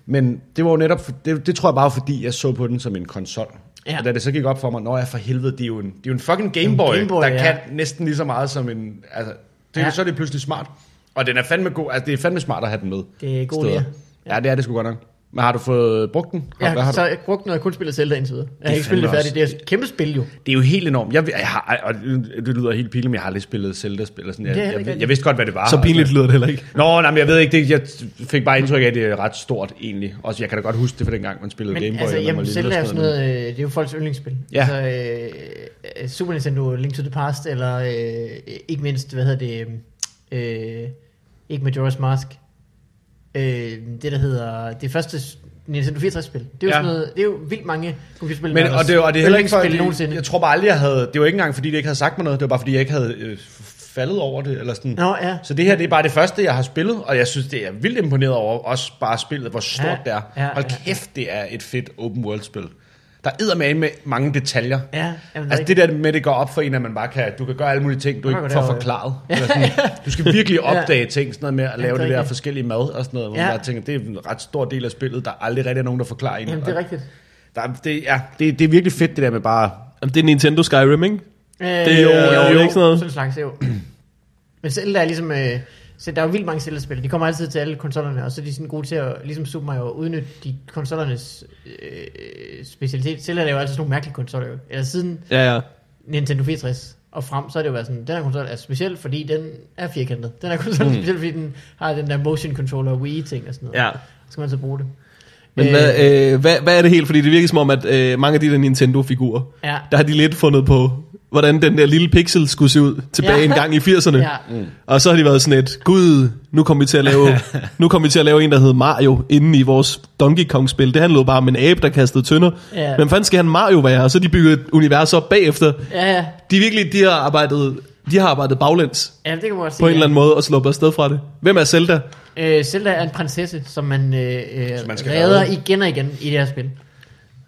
Men det var jo netop, for- det, det tror jeg bare, fordi jeg så på den som en konsol. Ja. Og da det så gik op for mig, når jeg for helvede, det er jo en, det er jo en fucking Gameboy, En Gameboy, der ja. kan næsten lige så meget som en, altså, det, Ja. ja. så er det pludselig smart. Og den er fandme god, altså det er fandme smart at have den med. Det er god idé. Ja, det er det sgu godt nok. Men har du fået brugt den? Har- jeg hvad har du? så jeg brugt den, og jeg kun spillet Zelda indtil videre. Jeg har Det er ikke spillet det færdigt. Det er et kæmpe spil jo. Det er jo helt enormt. Jeg, jeg har, og det lyder helt pinligt, men jeg har aldrig spillet Zelda-spil. Sådan. Jeg, jeg, jeg, jeg, vidste godt, hvad det var. Så pinligt lyder det heller ikke. Nå, nej, men jeg ved ikke, det, jeg fik bare indtryk af, at det er ret stort egentlig. Også jeg kan da godt huske det fra dengang, man spillede Men Game Boy. altså, var jamen, Zelda er sådan noget, øh, det er jo folks yndlingsspil. Ja. Altså, øh, Super Nintendo, Link to the Past, eller øh, ikke mindst, hvad hedder det, øh, ikke Majora's Mask, øh, det der hedder, det første Nintendo 64-spil. Det er jo Ja. sådan noget, det er jo vildt mange computerspil. Men, og, det, og det er heller ikke for, nogensinde. jeg tror bare aldrig, jeg havde, det var ikke engang, fordi det ikke havde sagt mig noget, det var bare, fordi jeg ikke havde øh, faldet over det, eller sådan. Nå, ja. Så det her, det er bare det første, jeg har spillet, og jeg synes, det er vildt imponeret over også bare spillet, hvor stort Ja, det er. ja, Hold ja, kæft, det er et fedt open world spil. Der er med med mange detaljer. Ja, jamen, det er Altså det der med, det går op for en, at man bare kan, du kan gøre alle mulige ting, du ikke får det, forklaret. Eller sådan. Du skal virkelig opdage Ja. ting, sådan noget med at Jamen, lave det er det der forskellige mad og sådan noget, hvor Ja. bare tænker, det er en ret stor del af spillet, der aldrig rigtig er nogen, der forklarer en. Jamen, det er rigtigt. Der, er- det, ja, det, det er virkelig fedt, det der med bare... Jamen, det er Nintendo Skyrim, ikke? Øh, Det er jo- er jo ikke sådan noget. Sådan en slags, jo. Men Zelda er ligesom... Øh, så der er jo vildt mange Zelda-spil. De kommer altid til alle konsollerne, og så er de sådan gode til at, ligesom Super Mario, udnytte de konsollernes øh, specialitet. Zelda er jo altid sådan nogle mærkelige konsoller. jo. Eller siden Ja, ja. Nintendo 64 og frem, så er det jo været sådan, den her konsol er speciel, fordi den er firkantet. Den her konsol er Mm. speciel, fordi den har den der motion controller Wii-ting og sådan noget. Ja. Så skal man så bruge det. Men Øh, hvad, øh, hvad, hvad er det helt? Fordi det virker som om, at øh, mange af de der Nintendo-figurer, Ja. der har de lidt fundet på, hvordan den der lille pixel skulle se ud tilbage Ja. en gang i 80'erne. Ja. Mm. Og så har de været sådan et, gud, nu kommer vi til at lave, nu kommer vi til at lave en, der hedder Mario, inde i vores Donkey Kong-spil. Det handlede bare om en abe, der kastede tønder. Ja. Men fanden skal han Mario være? Og så de bygget et univers op bagefter. Ja, ja. De er virkelig, de har arbejdet, de har arbejdet baglæns Ja, det kan man sige. på en ja. eller anden måde og sluppet afsted fra det. Hvem er Zelda? Øh, Zelda er en prinsesse, som man, øh, øh, man skal redder redde. igen og igen i det her spil.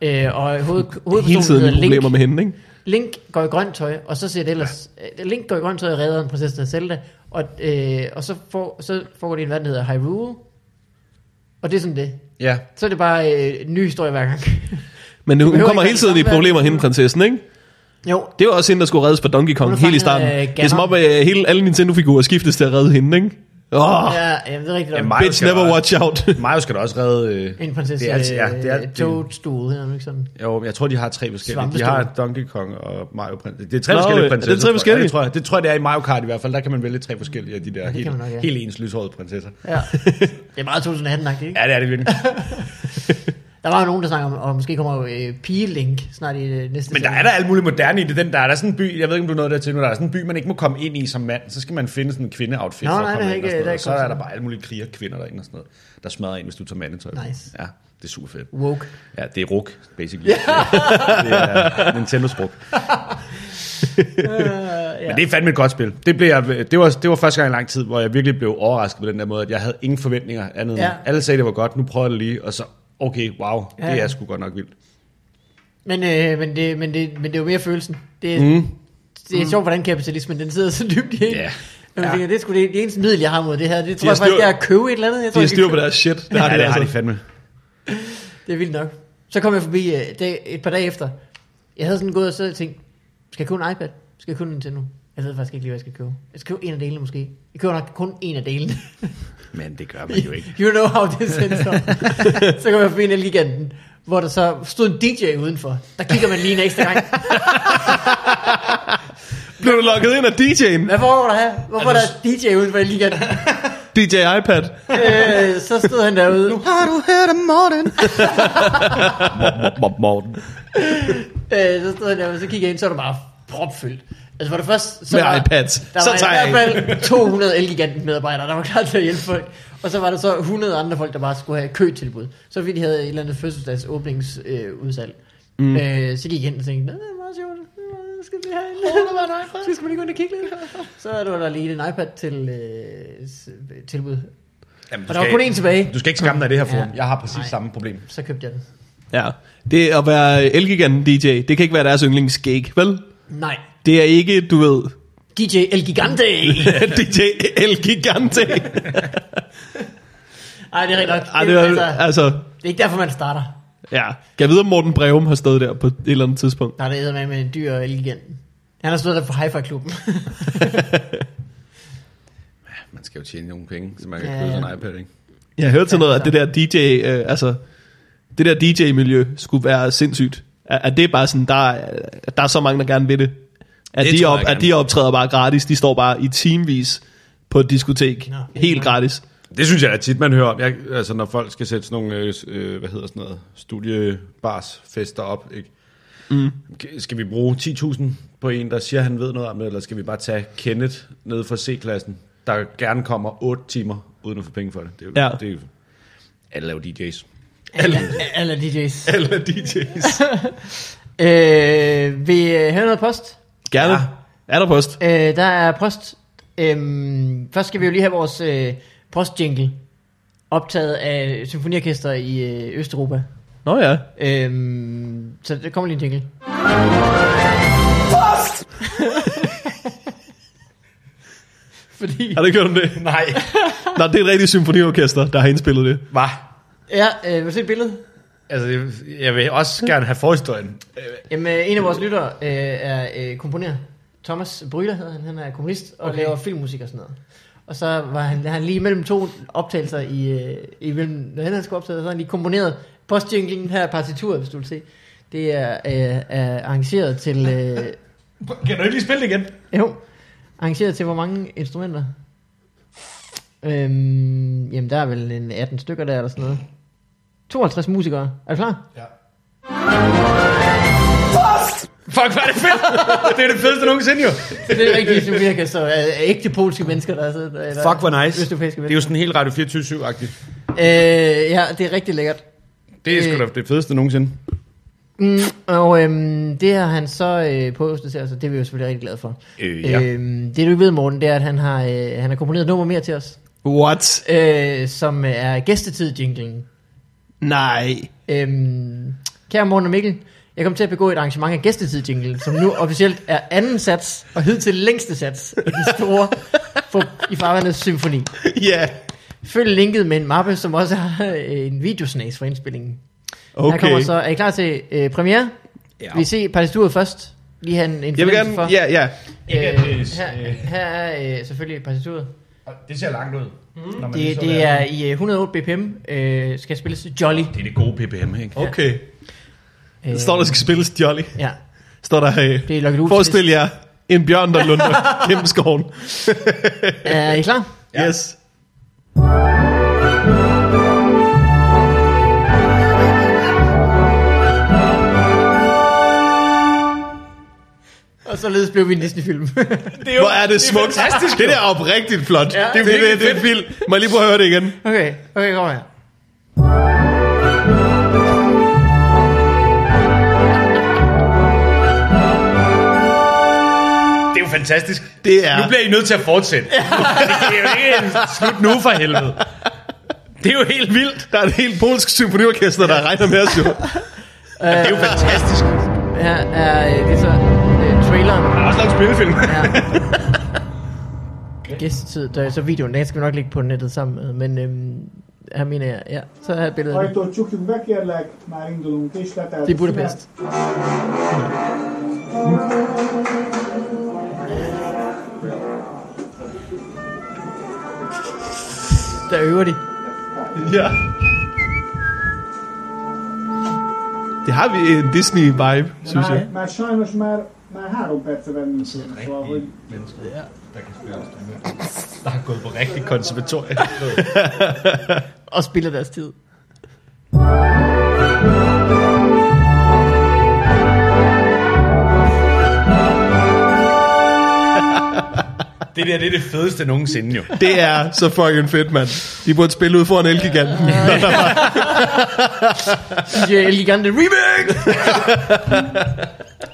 Øh, og hoved, Hele hovedpersonen tiden hedder Link. problemer med hende, ikke? Link går i grønt tøj, og så ser det ellers... Ja. Link går i grønt tøj og redder en prinsesse, hedder Zelda. Og, øh, og så, får, så foregår det en verden, der hedder Hyrule. Og det er sådan det. Ja, Så er det bare øh, en ny historie hver gang. Men hun, kommer hele tiden i problemer, hende prinsessen, ikke? jo, Det var også hende, der skulle reddes fra Donkey Kong helt i starten. af det er som om, at hele, alle Nintendo-figurer skiftes til at redde hende, ikke? Oh, ja, ja, det er rigtigt. Ja. Mario bitch never også- watch out. Mario skal da også redde... Øh, en prinsesse, det er altid- ja, det er- øh, Toadstool, hedder ikke sådan? jo, jeg tror, de har tre forskellige. De har Donkey Kong og Mario Prinsesse. Det er tre Nå, forskellige er det prinsesser. tre tror jeg. forskellige? Ja, det, tror jeg. det tror jeg, det er i Mario Kart i hvert fald. Der kan man vælge tre forskellige af de der det helt, nok, ja. helt ens lyshårede prinsesser. Ja. Det er meget 2018-agtigt, ikke? Ja, det er det virkelig. Der var jo nogen, der snakker om, og måske kommer jo øh, Pige-Link snart i øh, næste Men der er der alt muligt moderne i det. Den, der er der sådan en by, jeg ved ikke, om du nåede der til nu, der er sådan en by, man ikke må komme ind i som mand. Så skal man finde sådan en kvindeoutfit Nå, for at nej, komme det er ind og ikke- sådan det er noget. Så er der bare alle mulige kriger kvinder derinde og sådan noget, der smadrer ind, hvis du tager mandetøj på. Nice. Ja, det er super fedt. Woke. Ja, det er ruk, basically. det er Nintendos ruk. Men det er fandme et godt spil. Det, blev jeg, det, var, det var første gang i lang tid, hvor jeg virkelig blev overrasket på den der måde, at jeg havde ingen forventninger andet Ja. alle sagde, det var godt, nu prøver jeg det lige, og så, okay, wow, Ja, det ja. er sgu godt nok vildt. Men, øh, men, det, men, det, men det er jo mere følelsen. Det er, mm. det er sjovt, hvordan kapitalismen den sidder så dybt i. Ja. Jeg tænker, det er sgu det, det eneste middel, jeg har mod det her. Det tror har jeg faktisk, styr- det er at købe et eller andet. Jeg De tror, har jeg styr på deres shit. Det har ja, de det har de altså. fandme. Det er vildt nok. Så kom jeg forbi øh, dag, et par dage efter. Jeg havde sådan gået og så tænkt, skal jeg købe en iPad? Skal jeg købe en Nintendo? Jeg ved faktisk ikke lige, hvad jeg skal købe. Jeg skal købe en af delene måske. Jeg køber nok kun en af delene. Men det gør man jo ikke. you know how this ends up. så kan man forbi en Elgiganten, hvor der så stod en DJ udenfor. Der kigger man lige en ekstra gang. Blev du logget ind af DJ'en? Hvad foregår der her? Hvorfor er der DJ uden for Elgiganten? DJ iPad. øh, så stod han derude. Nu har du hørt om Morten. Morten. øh, så stod han derude, så kiggede jeg ind, så var der bare propfyldt. Altså for det første, så Med var, iPads. der Så var tager i jeg hvert fald 200 Elgiganten medarbejdere, der var klar til at hjælpe folk. Og så var der så 100 andre folk, der bare skulle have køtilbud. Så fordi de havde et eller andet fødselsdags åbningsudsalg. Øh, udsalg. mm. øh, så gik jeg ind og tænkte, "Nå, det er meget sjovt. Skal vi have en? Så skal vi lige gå ind og kigge lidt. Så var der lige en iPad til øh, tilbud. Jamen, Og der var kun én tilbage. Du skal ikke skamme dig af det her, Ford. Ja. Jeg har præcis Nej. samme problem. Så købte jeg den. Ja. Det at være Elgiganten DJ, det kan ikke være deres yndlingsgig, vel? Nej. Det er ikke, du ved, DJ El Gigante. DJ Elgigante. Ej, det er rigtig nok. Ej, det, er, er, altså, altså, det er ikke derfor, man starter. ja. Kan jeg vide, om Morten Breum har stået der på et eller andet tidspunkt? Der er det med med en dyr El Giganten. Han har stået der for Hi-Fi-klubben. Man skal jo tjene nogle penge, så man kan Ja, købe sådan en iPad, ikke? Jeg hørte til noget, at det der DJ, øh, altså, det der DJ-miljø skulle være sindssygt. At, at det er bare sådan, der, er- der er så mange, der gerne vil det. At, Det de, op, at de optræder bare gratis. De står bare i teamvis på et diskotek. Nå, helt ja. gratis. Det synes jeg er tit, man hører om. Jeg, altså, når folk skal sætte sådan nogle, øh, øh, hvad hedder sådan noget, studiebarsfester op, ikke? Mm. Skal vi bruge 10.000 på en, der siger, at han ved noget om det, eller skal vi bare tage Kenneth ned fra C-klassen, der gerne kommer 8 timer uden at få penge for det? Det er jo, Ja. det er jo alle er jo DJ's. Alle, alle DJ's. Alle DJ's. Øh, vil I høre noget post? Gerne. Ja. Er der post? Øh, der er post. Øhm, først skal vi jo lige have vores øh, postjingle optaget af symfoniorkester i øh, Østeuropa. Nå ja. Øhm, så der kommer lige en jingle. Fordi... Har du ikke hørt om det? Nej. Nå, det er et rigtigt symfoniorkester, der har indspillet det. Hvad? Ja, øh, vil du se et billede? Altså, jeg- vil også gerne have forhistorien. Jamen, øh, en af vores lyttere øh, er øh, komponer. Thomas Bryler hedder han. Han er kommunist og okay. laver filmmusik og sådan noget. Og så var han, han lige mellem to optagelser i, øh, i mellem, når han skulle optage, så han lige komponeret postjinglen her partituret, hvis du vil se. Det er, øh, er arrangeret til, øh, Kan du ikke lige spille det igen? jo, arrangeret til hvor mange instrumenter? Øhm, jamen, der er vel en 18 stykker der, eller sådan noget. 52 musikere. Er du klar? Fuck, hvor er det fedt! det er det fedeste nogensinde, jo. Det er rigtigt symfoniorkester af af ægte polske mennesker, der er siddet der. eller Fuck, hvor nice. Østeuropæiske Det er jo sådan helt Radio 24-7-agtigt. Øh, ja, det er rigtig lækkert. Det er sgu Øh. da det fedeste nogensinde. Mm, og øhm, det har han så øh, postet til os, og det er vi jo selvfølgelig rigtig glade for. Øh, ja. Øhm, det du ikke ved, Morten, det er, at han har, øh, han har komponeret et nummer mere til os, What? øh, som øh, er gæstetid-jinglen. Nej. Øhm, kære Morten og Mikkel, jeg kom til at begå et arrangement af gæstetid-jinglen, som nu officielt er anden sats, og hidtil længste sats i den store for, i farvandet symfoni. Ja. Følg linket med en mappe, som også har øh, en videosnas for indspillingen. Okay. Her kommer så, er I klar til øh, premiere? Ja. Vi ser partituret først. Lige have en, en Jeg vil gerne... for. Ja, ja. Øh, her, her er øh, selvfølgelig partituret. Det ser langt ud. Når man Det, det er i øh, 108 bpm, øh, skal spilles Jolly. Det er det gode PPM, ikke? Okay. Øh, Der står, der skal spilles Jolly. Ja, Står der... Øh, det er forestil jer en bjørn, der lunder gennem skoven. Er I klar? Ja. Yes. Og således blev vi en Disney-film. Det er Hvor er det smukt. Det der er oprigtigt flot. Ja, det, det det, er det, det, er vildt. Må jeg lige prøve at høre det igen? okay, okay, kom her. Det er jo fantastisk. Det er... Nu bliver I nødt til at fortsætte. det er jo ikke slut nu for helvede. Det er jo helt vildt. Der er et helt polsk symfoniorkester, der regner med os jo. Det er jo fantastisk. Er øh, det er så øh, traileren. Der er også lavet en spillefilm. Ja. okay. Gæstetid, der er så videoen, den skal vi nok ligge på nettet sammen med, men øhm, her mener jeg, ja, så er billedet. Det er Budapest. Der øver de. Ja. Det har vi en Disney-vibe, synes jeg. Nej, men så er det már, három perce bennünk szóval, hogy Der har gået på rigtig konservatorie. Og spilder deres tid. Det der, det er det fedeste nogensinde jo. Det er så fucking fedt, mand. De burde spille ud foran Elgiganten. DJ Elgigante Remix!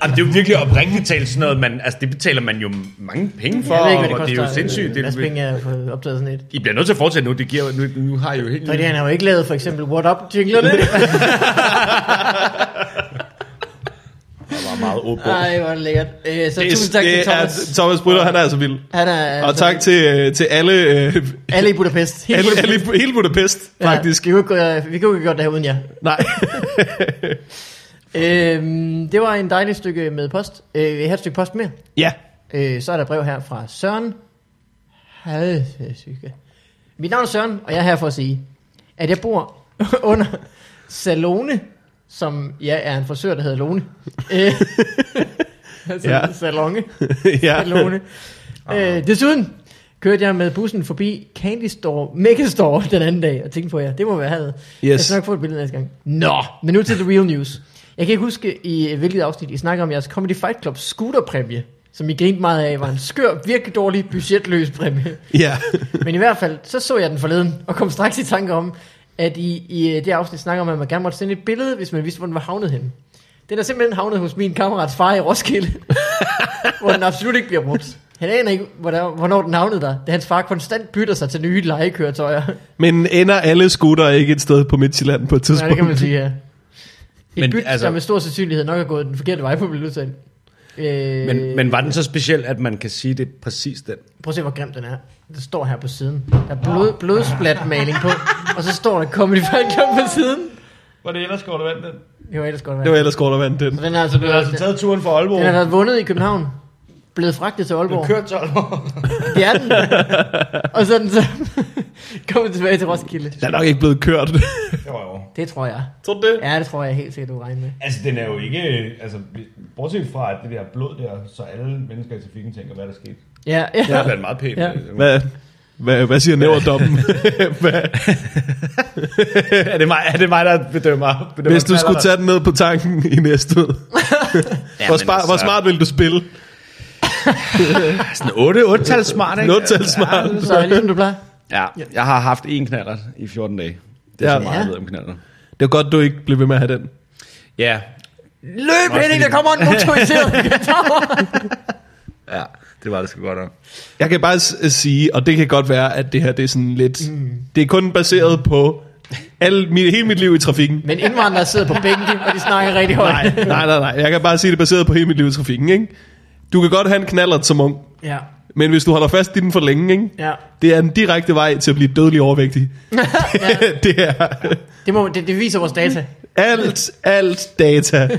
Jamen, det er jo virkelig oprigtigt talt sådan noget, man, altså det betaler man jo mange penge for, Jeg ved ikke, hvad det og koster. det er jo sindssygt. Hvad Det, penge er for optaget sådan et? I bliver nødt til at fortsætte nu, det giver, nu, nu har I jo helt... Fordi han har jo ikke lavet for eksempel What Up jinglerne. Det var meget åbent. Ej, hvor er det lækkert. Øh, så Det, tusind tak til det Thomas. er, Thomas Brytter, han er altså vild. Han er, Og tak til, øh, til alle, øh, alle i Budapest. Hele alle, Budapest. alle, hele Budapest, faktisk. Ja, vi, kunne, ikke, vi kunne ikke gøre det her uden jer. Nej. Øhm, det var en dejlig stykke med post. Øh, vi har et stykke post mere. ja. Øh, så er der brev her fra Søren. Halvsyge. Mit navn er Søren, og jeg er her for at sige, at jeg bor under Salone, som ja, er en frisør, der hedder Lone. Øh, altså Ja. Salone. ja. Salone. Øh, desuden kørte jeg med bussen forbi Candy Store, Mega Store den anden dag, og tænkte på jer, det må være havet. Yes. Jeg skal nok få et billede næste gang. Nå, men nu til the real news. Jeg kan ikke huske, i hvilket afsnit I snakker om jeres Comedy Fight Club scooterpræmie, som I grinte meget af, var en skør, virkelig dårlig, budgetløs præmie. Ja. Men i hvert fald, så så jeg den forleden, og kom straks i tanke om, at I, i øh, det afsnit snakker om, at man gerne måtte sende et billede, hvis man vidste, hvor den var havnet henne. Den er simpelthen havnet hos min kammerats far i Roskilde, hvor den absolut ikke bliver brugt. Han aner ikke, hvornår, hvornår den havnede der, da hans far konstant bytter sig til nye legekøretøjer. Men ender alle scooter ikke et sted på Midtjylland på et Ja, tidspunkt? det kan man sige, ja. Et Men byt, altså, der med stor sandsynlighed nok er gået den forkerte vej på blive udtalt. Øh, Men, men var den så speciel, at man kan sige, det er præcis den? Prøv at se, hvor grim den er. Det står her på siden. Der er blod, blodsplatmaling på, og så står der Comedy Fight Club på siden. Var det ellers godt vandt den? Det var ellers godt Det være. var ellers godt at vande den. Den er altså Du blevet, har altså taget turen fra Aalborg. den er altså vundet i København. Blevet fragtet til Aalborg. kørt til Aalborg. Det er den. og så er den så kommet tilbage til Roskilde. Den er nok ikke blevet kørt. jo, jo. Det tror jeg. Tror du det? Ja, det tror jeg helt sikkert, du regner med. Altså, den er jo ikke... Altså, bortset fra, at det der blod der, så alle mennesker i trafikken tænker, hvad er der sket. Ja, ja. Det har været meget pænt. Ja. Hvad, hvad, hvad siger næverdommen? er, det mig, er det mig, der bedømmer? bedømmer hvis du skulle tage den ned på tanken i næste ud? ja, Hvor, spar, hvor smart vil du spille? Sådan 8, 8 smart, ikke? 8-tal smart. Så ligesom du plejer. Ja, jeg har haft en knaller i 14 dage. Det er Ja. så meget, Ja. jeg ved om knaller. Det var godt, du ikke blev ved med at have den. Ja, Løb, Henning, der kommer en motoriseret ja, det var det sgu godt om. Jeg kan bare s- sige, og det kan godt være, at det her det er sådan lidt... Mm. Det er kun baseret på alle, mit, hele mit liv i trafikken. Men indvandrere sidder på bænken, og de snakker rigtig højt. Nej, nej, nej, nej. Jeg kan bare sige, det er baseret på hele mit liv i trafikken, ikke? Du kan godt have en knallert som ung, Ja, men hvis du holder fast i den for længe, ikke? ja. Det er en direkte vej til at blive dødelig overvægtig. det er... Det, må, det, det viser vores data. Alt, alt data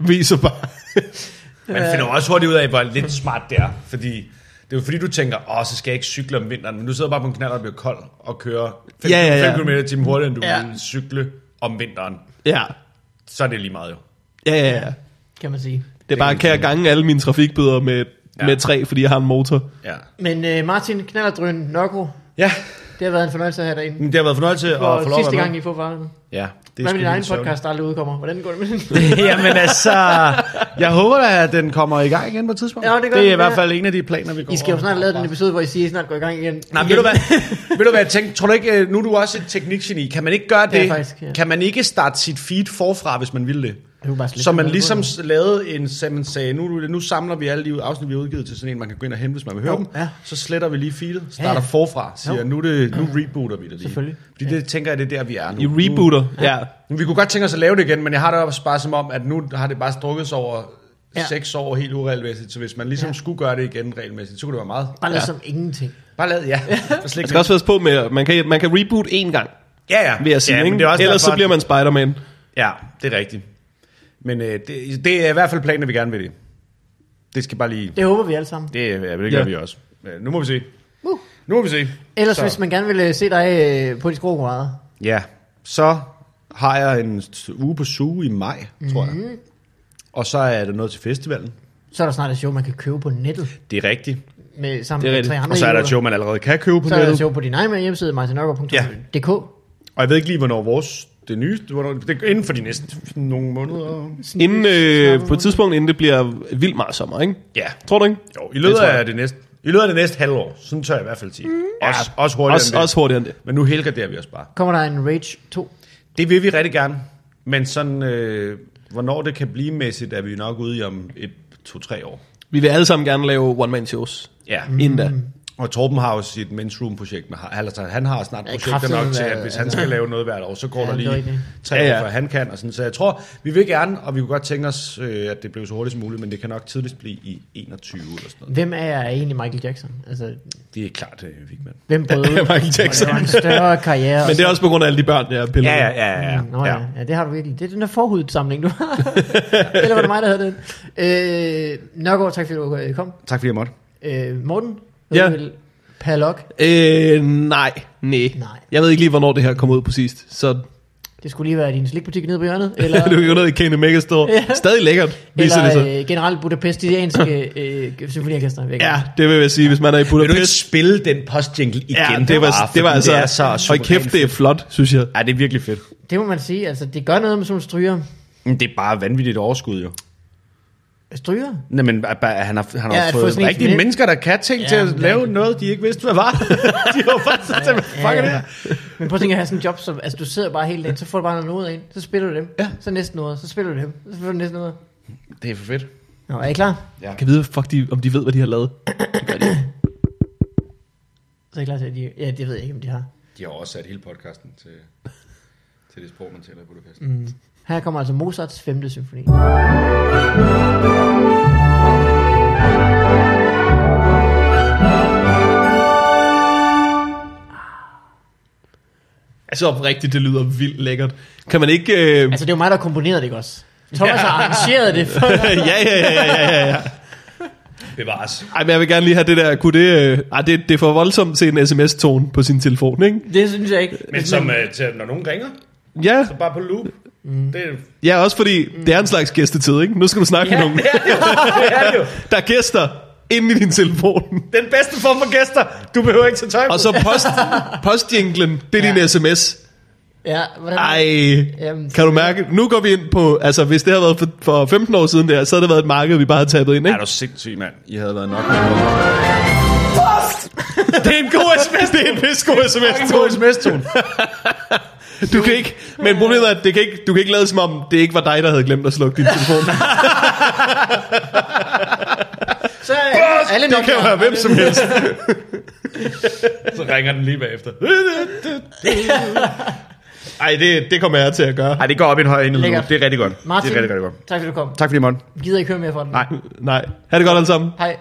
viser bare... Man finder jo også hurtigt ud af, hvor lidt smart det er. Fordi det er jo fordi, du tænker, åh, så skal jeg ikke cykle om vinteren. Men du sidder bare på en knaller, der bliver kold og kører 5 Ja, ja, ja. km i timen hurtigere, end du Ja. vil cykle om vinteren. Ja, Så er det lige meget jo. ja, ja. ja. Kan man sige. Det er bare, kan jeg gange alle mine trafikbøder med, ja. Med tre, fordi jeg har en motor. Ja. Men uh, Martin Knallerdrøn Nørko, Ja, det har været en fornøjelse at have dig inde. men det har været fornøjelse at få For lov at sidste gang. I får farten. Ja, det Hvad med din egen podcast, der aldrig udkommer? Hvordan går det med den? Jamen altså, jeg håber da, at den kommer i gang igen på et tidspunkt. Ja, det gør det er den, i hvert ja. fald en af de planer, vi går I skal jo snart lave den episode, hvor I siger, at I snart går i gang igen. Nej, igen. ved du hvad, ved du hvad jeg tænkte, tror du ikke, øh, nu er du også et teknikgeni, kan man ikke gøre det? Det faktisk, ja. Kan man ikke starte sit feed forfra, hvis man vil det? Så man ligesom lavede en, så man sagde, nu, nu samler vi alle de afsnit, vi har udgivet til sådan en, man kan gå ind og hente, hvis man vil høre Jo, dem. ja. Så sletter vi lige feedet, starter Ja, ja. forfra, siger, Jo. nu, er det, nu rebooter vi det lige. Selvfølgelig. Fordi det tænker jeg, det er der, vi er nu. I rebooter, ja. Nu, vi kunne godt tænke os at lave det igen, men jeg har det også bare som om, at nu har det bare strukket sig over Ja. ja. seks år helt uregelmæssigt, så hvis man ligesom Ja. ja. skulle gøre det igen regelmæssigt, så kunne det være meget. Bare lidt som ingenting. Bare lad, ja. Man skal også passe på med, at man kan, man kan reboot én gang, ja, ja. vil jeg sige. ja, ikke? men det er også Ellers derfor, så bliver man Spider-Man. Ja, det er rigtigt. Men øh, det, det er i hvert fald planen, at vi gerne vil det. Det skal bare lige... Det håber vi alle sammen. Det, ja, det gør Ja. ja. vi også. Øh, Nu må vi se. Nu må vi se. Ellers Så- hvis man gerne vil øh, se dig øh, på de skrå grader. Ja, så har jeg en uge på Zoo i maj, tror Mhm. jeg. Og så er der noget til festivalen. Så er der snart et show, man kan købe på nettet. Det er rigtigt. Med, sammen Det er med rigtigt. tre andre Og så er der et show, man allerede kan købe på Så er der et nettet. show på din egen hjemmeside, martinørgaard.dk. Og jeg ved ikke lige, hvornår vores det nye, det inden for de næste nogle måneder. Inden, øh, på et tidspunkt, inden det bliver vildt meget sommer, ikke? Ja, Tror du ikke? jo, i løbet jeg. af det næste, i løbet af det næste halvår, sådan tør jeg i hvert fald sige. Mm. Også, også hurtigere Også, end det. også hurtigere end det. Men nu helgarderer vi os bare. Kommer der en Rage 2? Det vil vi rigtig gerne. Men sådan, øh, hvornår det kan blive mæssigt, er vi nok ude i om et, to, tre år. Vi vil alle sammen gerne lave one-man-shows. Ja. Inden da. Og Torben har jo sit men's room projekt med altså, han har snart Ja, projekter nok til, at hvis han skal lave noget hvert år, så går Ja, der det er lige tre Ja, år, ja. før han kan. Og sådan. Så jeg tror, vi vil gerne, og vi kunne godt tænke os, øh, at det blev så hurtigt som muligt, men det kan nok tidligst blive i 21 eller sådan noget. Hvem er jeg egentlig Michael Jackson? Altså, Det er klart, øh, Vigman. hvem brød ud? Michael Jackson. Og laver en større karriere. Men det er også på grund af alle de børn, jeg piller. Ja, med. ja, ja, ja. Nå ja. ja, det har du virkelig. Det er den der forhudsamling, du har. Eller var det mig, der havde den? Øh, Nørgaard, tak fordi du øh, kom. Tak fordi jeg måtte. Øh, Morten, Ja. Palok. Øh, nej, nej. Nej. Jeg ved ikke lige, hvornår det her kommer ud præcist. Så Det skulle lige være din slikbutik nede på hjørnet. Eller, det er jo noget i Kane Megastore. Ja. Stadig lækkert, viser det eller sig. øh, generelt budapestianske øh, symfoniorkester. Ja, det vil jeg sige, hvis man er i Vil du ikke Budapest. spille den postjingle igen? Ja, det var, det var altså... Det er så og kæft, det er flot, synes jeg. Ja, det er virkelig fedt. Det må man sige. Altså, det gør noget med sådan nogle stryger. Men det er bare vanvittigt overskud, jo. Stryger? Nej, men han har, han har Ja, ja, fået en rigtige som- mennesker, der kan ting Ja, ja, til at men lave ikke- noget, de ikke vidste, hvad var. de var faktisk sådan, fuck det her? Men prøv at tænke at have sådan en job, som, altså du sidder bare hele dagen, så får du bare noget noder ind, så spiller du dem, ja. så næste noget, så spiller du dem, så spiller du næste noget. Det er for fedt. Nå, er I klar? Jeg kan vide, fuck de, om de ved, hvad de har lavet. Det gør de. Så er I klar til, at de, ja, det ved jeg ikke, om de har. De har også sat hele podcasten til, til det sprog, man taler i Budapest. Mm. Her kommer altså Mozarts 5. symfoni. Altså oprigtigt, det lyder vildt lækkert. Kan man ikke... Øh... Altså det er jo mig, der komponerede det, ikke også? Thomas har arrangeret det. For, ja, ja, ja, ja, ja, ja, ja. Bevares. Ej, men jeg vil gerne lige have det der... Kunne det... Øh... Ej, det, det er for voldsomt til en sms-tone på sin telefon, ikke? det synes jeg ikke. Men som, uh, til, når nogen ringer, Ja, så bare på loop. Mm. Det, er- ja også fordi det er en slags gæstetid, ikke? Nu skal du snakke Ja, med nogen. det er det jo. Der er gæster inde i din telefon. Den bedste form for gæster. Du behøver ikke tage tøj på. Og så post, postjinglen, det er Ja. din sms. Ja, hvordan? Ej, Jamen, kan du mærke? Nu går vi ind på, altså hvis det havde været for, for 15 år siden der, så havde det været et marked, vi bare havde tabet ind, er ikke? du sindssyg, mand. I havde været nok. det er en god sms. Det er en pisse god En sms. god sms-tone. Du kan ikke, men problemet er, at det kan ikke, du kan ikke lade som om, det ikke var dig, der havde glemt at slukke din telefon. så er alle Det nok kan jo være hvem som helst. Så ringer den lige bagefter. Ej, det, det kommer jeg til at gøre. Ej, det går op i en høj nu. Lækkert. Det er rigtig godt. Martin, Det er rigtig, rigtig godt. tak fordi du kom. Tak fordi, Morten. Gider ikke høre mere fra den? Nej. Nej. Ha' det godt alle sammen. Hej.